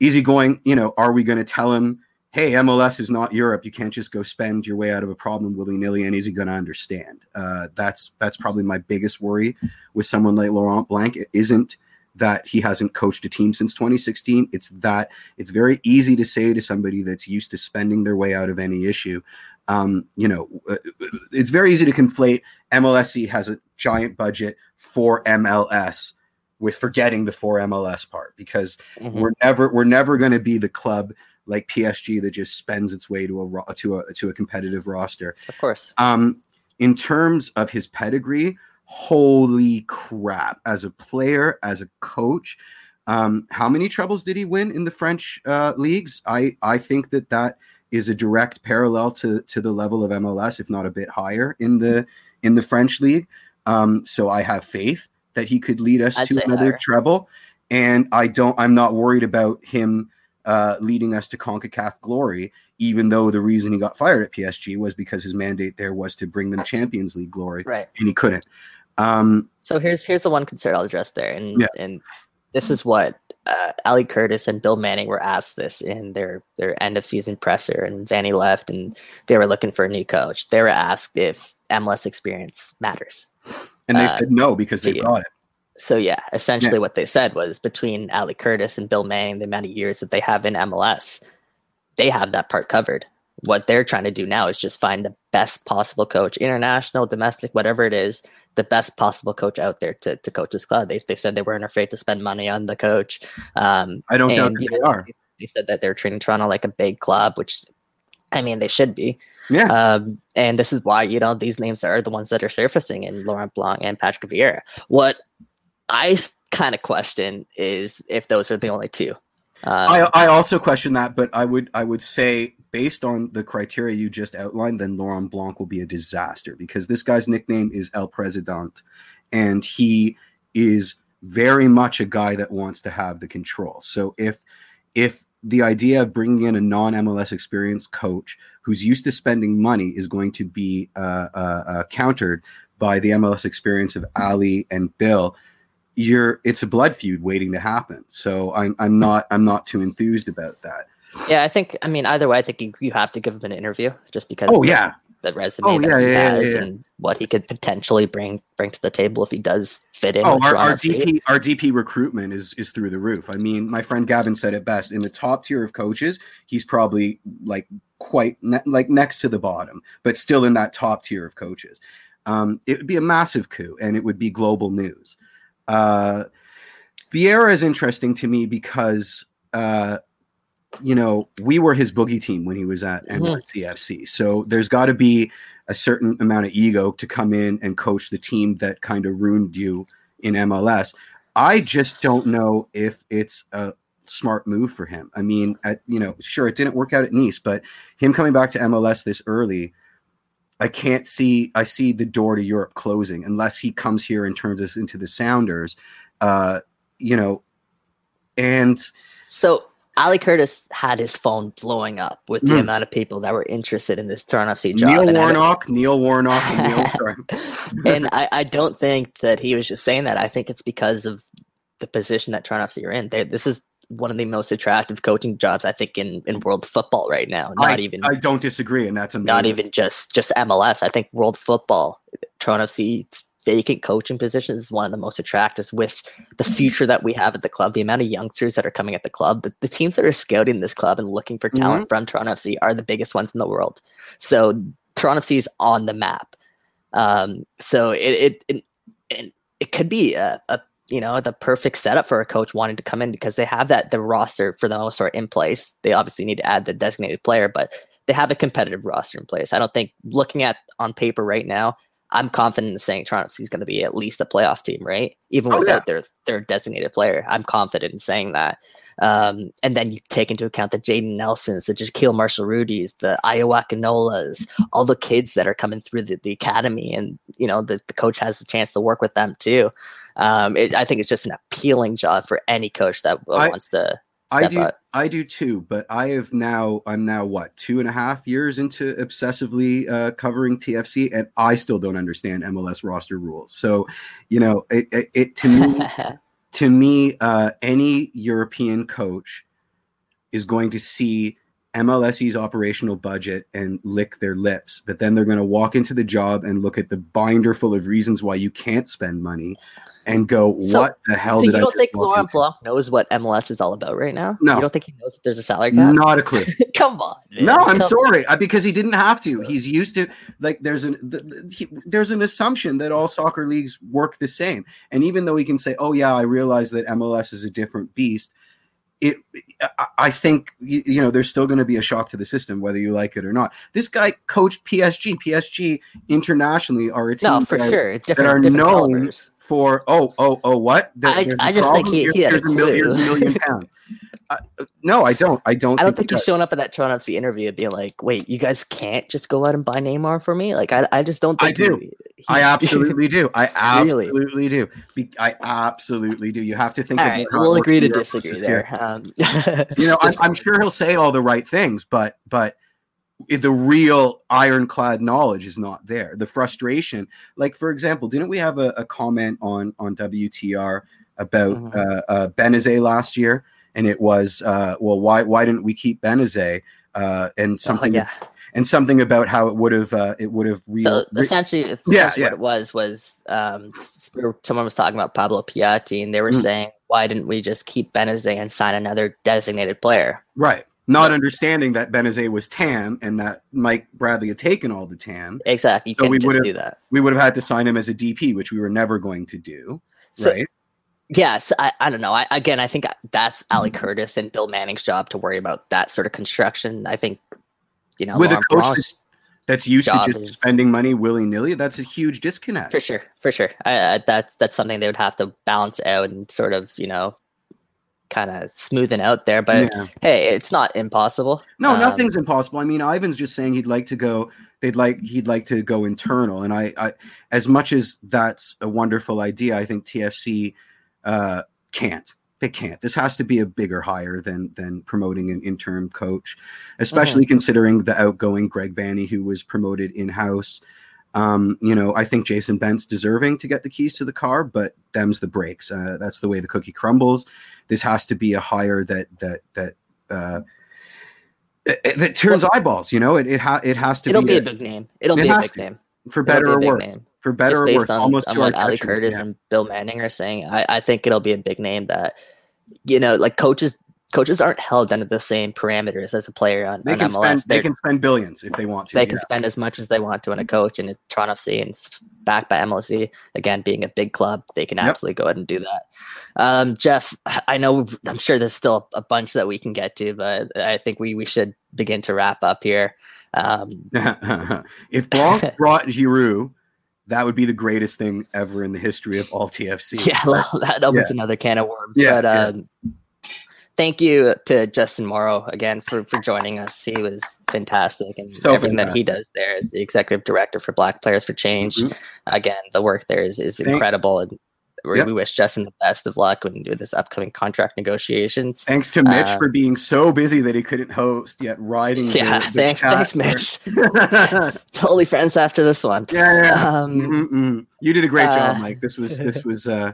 [SPEAKER 2] Easygoing, you know, are we going to tell him, hey, MLS is not Europe. You can't just go spend your way out of a problem willy nilly, and is he going to understand? Uh, that's that's probably my biggest worry with someone like Laurent Blanc. It isn't that he hasn't coached a team since 2016. It's that it's very easy to say to somebody that's used to spending their way out of any issue. Um, you know, uh, it's very easy to conflate MLSE has a giant budget for MLS with forgetting the four MLS part because
[SPEAKER 1] Mhm.
[SPEAKER 2] we're never we're never going to be the club like PSG that just spends its way to a to a to a competitive roster.
[SPEAKER 1] Of course.
[SPEAKER 2] Um, in terms of his pedigree, holy crap! As a player, as a coach, um, how many trebles did he win in the French uh, leagues? I I think that that is a direct parallel to to the level of MLS, if not a bit higher in the in the French league. Um, so I have faith that he could lead us
[SPEAKER 1] I'd
[SPEAKER 2] to another
[SPEAKER 1] higher.
[SPEAKER 2] treble, and I don't. I'm not worried about him uh, leading us to Concacaf glory, even though the reason he got fired at PSG was because his mandate there was to bring them Champions League glory,
[SPEAKER 1] Right.
[SPEAKER 2] and he couldn't. Um,
[SPEAKER 1] So here's here's the one concern I'll address there, and
[SPEAKER 2] Yeah.
[SPEAKER 1] and this is what uh, Ali Curtis and Bill Manning were asked this in their their end of season presser, and Vanney left, and they were looking for a new coach. They were asked if MLS experience matters.
[SPEAKER 2] And they
[SPEAKER 1] Uh,
[SPEAKER 2] said no because they got it.
[SPEAKER 1] So yeah, essentially what they said was between Ali Curtis and Bill Manning, the amount of years that they have in MLS, they have that part covered. What they're trying to do now is just find the best possible coach, international, domestic, whatever it is, the best possible coach out there to, to coach this club. They, they said they weren't afraid to spend money on the coach. Um,
[SPEAKER 2] I don't doubt that
[SPEAKER 1] you
[SPEAKER 2] they
[SPEAKER 1] know,
[SPEAKER 2] are.
[SPEAKER 1] They said that they're treating Toronto like a big club, which I mean they should be.
[SPEAKER 2] Yeah.
[SPEAKER 1] Um, and this is why you know these names are the ones that are surfacing in Laurent Blanc and Patrick Vieira. What I kind of question is if those are the only two. Um,
[SPEAKER 2] I, I also question that, but I would I would say based on the criteria you just outlined, then Laurent Blanc will be a disaster because this guy's nickname is El President, and he is very much a guy that wants to have the control. So if if the idea of bringing in a non MLS experienced coach who's used to spending money is going to be uh, uh, uh, countered by the MLS experience of Ali and Bill, you're it's a blood feud waiting to happen. So I'm I'm not I'm not too enthused about that.
[SPEAKER 1] yeah, I think I mean either way, I think you, you have to give him an interview just because.
[SPEAKER 2] Oh yeah,
[SPEAKER 1] the resume
[SPEAKER 2] Oh,
[SPEAKER 1] that
[SPEAKER 2] yeah,
[SPEAKER 1] he
[SPEAKER 2] yeah,
[SPEAKER 1] has
[SPEAKER 2] yeah.
[SPEAKER 1] and what he could potentially bring bring to the table if he does fit in.
[SPEAKER 2] Oh, our, our DP our DP recruitment is is through the roof. I mean, my friend Gavin said it best. In the top tier of coaches, he's probably like quite ne- like next to the bottom, but still in that top tier of coaches. Um, it would be a massive coup, and it would be global news. Uh, Vieira is interesting to me because uh, you know we were his boogie team when he was at
[SPEAKER 1] Mhm.
[SPEAKER 2] NYCFC. So there's got to be a certain amount of ego to come in and coach the team that kind of ruined you in MLS. I just don't know if it's a smart move for him. I mean, at you know, sure it didn't work out at Nice, but him coming back to MLS this early, I can't see I see the door to Europe closing unless he comes here and turns us into the Sounders. Uh, you know, and
[SPEAKER 1] So Ali Curtis had his phone blowing up with the
[SPEAKER 2] Mm.
[SPEAKER 1] amount of people that were interested in this Toronto FC job.
[SPEAKER 2] Neil
[SPEAKER 1] and
[SPEAKER 2] Warnock, Neil Warnock, and Neil
[SPEAKER 1] and I, I don't think that he was just saying that. I think it's because of the position that Toronto FC are in. They, this is one of the most attractive coaching jobs I think in, in world football right now. Not
[SPEAKER 2] I,
[SPEAKER 1] even
[SPEAKER 2] I don't disagree, and that's amazing.
[SPEAKER 1] not even just just MLS. I think world football, Toronto FC's vacant coaching positions is one of the most attractive with the future that we have at the club, the amount of youngsters that are coming at the club, the, the teams that are scouting this club and looking for talent from Toronto FC are the biggest ones in the world. So Toronto FC is on the map. Um, so it it, it it it could be a, a you know the perfect setup for a coach wanting to come in because they have that the roster for the most part in place. They obviously need to add the designated player, but they have a competitive roster in place. I don't think looking at on paper right now, I'm confident in saying Toronto is going to be at least a playoff team, right? Even
[SPEAKER 2] Oh,
[SPEAKER 1] without their their designated player, I'm confident in saying that. Um, and then you take into account the Jayden Nelsons, the Jahkeele Marshall-Ruttys, the Ayo Akinolas, all the kids that are coming through the, the academy, and you know the, the coach has a chance to work with them too. Um, it, I think it's just an appealing job for any coach that
[SPEAKER 2] I-
[SPEAKER 1] wants to
[SPEAKER 2] I do,
[SPEAKER 1] up.
[SPEAKER 2] I do too, but I have now, I'm now what, two and a half years into obsessively uh, covering TFC, and I still don't understand MLS roster rules. So, you know, it, it, it to me, to me, uh, any European coach is going to see MLSE's operational budget and lick their lips, but then they're going to walk into the job and look at the binder full of reasons why you can't spend money and go,
[SPEAKER 1] So,
[SPEAKER 2] "What the hell
[SPEAKER 1] So you
[SPEAKER 2] did I?"
[SPEAKER 1] don't think Laurent
[SPEAKER 2] into?"
[SPEAKER 1] Blanc knows what MLS is all about right now?
[SPEAKER 2] No.
[SPEAKER 1] You don't think he knows that there's a salary cap?
[SPEAKER 2] Not a clue.
[SPEAKER 1] Come on. man.
[SPEAKER 2] No, I'm
[SPEAKER 1] Come-
[SPEAKER 2] sorry, uh, because he didn't have to. He's used to like there's an th- th- he, there's an assumption that all soccer leagues work the same, and even though he can say, "Oh yeah, I realize that MLS is a different beast," it I- think you, know there's still going to be a shock to the system whether you like it or not. This guy coached PSG. PSG internationally are a team
[SPEAKER 1] No, for
[SPEAKER 2] that,
[SPEAKER 1] sure. Different,
[SPEAKER 2] are
[SPEAKER 1] different
[SPEAKER 2] known
[SPEAKER 1] calibers.
[SPEAKER 2] For oh oh oh what? There-
[SPEAKER 1] I- I just think he- he had a
[SPEAKER 2] million, a million pounds. Uh, no, I don't. I don't.
[SPEAKER 1] I don't think he's showing up at that Toronto FC interview and being like, "Wait, you guys can't just go out and buy Neymar for me." Like, I, I just don't.
[SPEAKER 2] I do.
[SPEAKER 1] he- he-
[SPEAKER 2] I absolutely do. I
[SPEAKER 1] Really?
[SPEAKER 2] absolutely do. Be- I absolutely do. You have to think.
[SPEAKER 1] All right, we'll agree to disagree there. Um,
[SPEAKER 2] You know, I'm, I'm sure he'll say all the right things, but but i- the real ironclad knowledge is not there. The frustration, like for example, didn't we have a, a comment on on WTR about
[SPEAKER 1] Mhm.
[SPEAKER 2] uh, uh, Benezet last year? And it was, uh, well, why why didn't we keep Benezet? Uh, and
[SPEAKER 1] Oh,
[SPEAKER 2] something
[SPEAKER 1] yeah.
[SPEAKER 2] and something about how it would have uh, it would have re-
[SPEAKER 1] So
[SPEAKER 2] re-
[SPEAKER 1] essentially,
[SPEAKER 2] Yeah, yeah.
[SPEAKER 1] what it was was um, someone was talking about Pablo Piatti, and they were
[SPEAKER 2] Mm.
[SPEAKER 1] saying, "Why didn't we just keep Benezet and sign another designated player?"
[SPEAKER 2] Right. Not
[SPEAKER 1] Yeah.
[SPEAKER 2] understanding that Benezet was TAM and that Mike Bradley had taken all the TAM,
[SPEAKER 1] Exactly, you
[SPEAKER 2] So
[SPEAKER 1] can't
[SPEAKER 2] we
[SPEAKER 1] do that.
[SPEAKER 2] we would have had to sign him as a DP, which we were never going to do.
[SPEAKER 1] So,
[SPEAKER 2] right.
[SPEAKER 1] Yes, I, I don't know. I, again, I think that's Ali
[SPEAKER 2] Mm-hmm.
[SPEAKER 1] Curtis and Bill Manning's job to worry about that sort of construction. I think, you know,
[SPEAKER 2] With a coach that's used to just
[SPEAKER 1] is-
[SPEAKER 2] spending money willy nilly, that's a huge disconnect.
[SPEAKER 1] for sure, for sure. I, I, that's that's something they would have to balance out and sort of, you know, kind of smoothing out there. But
[SPEAKER 2] Yeah.
[SPEAKER 1] hey, it's not impossible.
[SPEAKER 2] No,
[SPEAKER 1] Um,
[SPEAKER 2] nothing's impossible. I mean, Ivan's just saying he'd like to go. They'd like he'd like to go internal, and I, I as much as that's a wonderful idea, I think TFC uh, can't. They can't. This has to be a bigger hire than than promoting an interim coach, especially considering the outgoing Greg Vanney, who was promoted in house. Um, you know, I think Jason Bent's deserving to get the keys to the car, but them's the breaks. Uh, that's the way the cookie crumbles. This has to be a hire that that that uh, it- that turns eyeballs. You know, it it, ha- it has to be
[SPEAKER 1] It'll be
[SPEAKER 2] be
[SPEAKER 1] a big name. It'll
[SPEAKER 2] it
[SPEAKER 1] be a big
[SPEAKER 2] to.
[SPEAKER 1] name.
[SPEAKER 2] for better
[SPEAKER 1] be
[SPEAKER 2] or worse.
[SPEAKER 1] name.
[SPEAKER 2] For better or worse,
[SPEAKER 1] on,
[SPEAKER 2] almost
[SPEAKER 1] on
[SPEAKER 2] to
[SPEAKER 1] what Ali Curtis
[SPEAKER 2] yeah.
[SPEAKER 1] and Bill Manning are saying, I, I think it'll be a big name that, you know, like coaches coaches aren't held under the same parameters as a player on,
[SPEAKER 2] They
[SPEAKER 1] on
[SPEAKER 2] can
[SPEAKER 1] MLS.
[SPEAKER 2] spend they can spend billions if they want to.
[SPEAKER 1] they can
[SPEAKER 2] yeah.
[SPEAKER 1] spend as much as they want to on a coach and Toronto FC and backed by MLSE again being a big club they can
[SPEAKER 2] Yep.
[SPEAKER 1] absolutely go ahead and do that um, Jeff I know we've- I'm sure there's still a bunch that we can get to but I think we we should begin to wrap up here um,
[SPEAKER 2] if Blanc brought Giroud, that would be the greatest thing ever in the history of all TFC.
[SPEAKER 1] yeah well, that opens another can of worms
[SPEAKER 2] Yeah,
[SPEAKER 1] but
[SPEAKER 2] yeah.
[SPEAKER 1] Thank you to Justin Morrow again for for joining us he was fantastic and
[SPEAKER 2] So
[SPEAKER 1] everything that he does there as the executive director for Black Players for Change
[SPEAKER 2] Mhm.
[SPEAKER 1] again, the work there is, is
[SPEAKER 2] Thank-
[SPEAKER 1] incredible. And we,
[SPEAKER 2] Yep.
[SPEAKER 1] we wish Justin the best of luck when with this upcoming contract negotiations.
[SPEAKER 2] Thanks to Mitch
[SPEAKER 1] Uh,
[SPEAKER 2] for being so busy that he couldn't host yet riding.
[SPEAKER 1] Yeah,
[SPEAKER 2] the
[SPEAKER 1] thanks,
[SPEAKER 2] chat
[SPEAKER 1] thanks. Mitch. totally friends after this one.
[SPEAKER 2] yeah.
[SPEAKER 1] Um,
[SPEAKER 2] You did a great job,
[SPEAKER 1] uh,
[SPEAKER 2] Mike. This was this was uh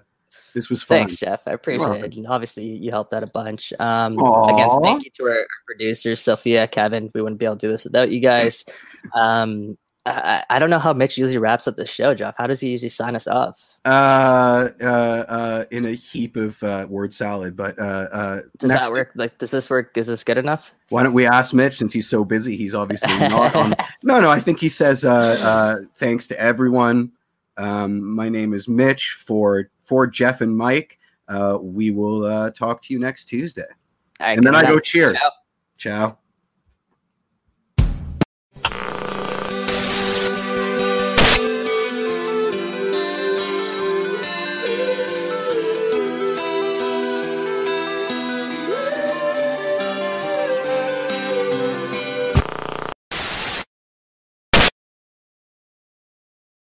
[SPEAKER 2] this was fun.
[SPEAKER 1] Thanks, Jeff. I appreciate it. And obviously, you helped out a bunch. Um, again, thank you to our, producers, Sophia, Kevin. We wouldn't be able to do this without you guys. Um, I, I don't know how Mitch usually wraps up the show, Jeff. How does he usually sign us off?
[SPEAKER 2] Uh, uh, uh, in a heap of uh, word salad, but uh, uh,
[SPEAKER 1] Does that work? Like, does this work? Is this good enough?
[SPEAKER 2] Why don't we ask Mitch since he's so busy? He's obviously not on. No, no, I think he says uh, uh, thanks to everyone. Um, my name is Mitch for for Jeff and Mike. Uh, we will uh, talk to you next Tuesday, and then I go cheers.
[SPEAKER 1] Ciao.
[SPEAKER 2] Ciao.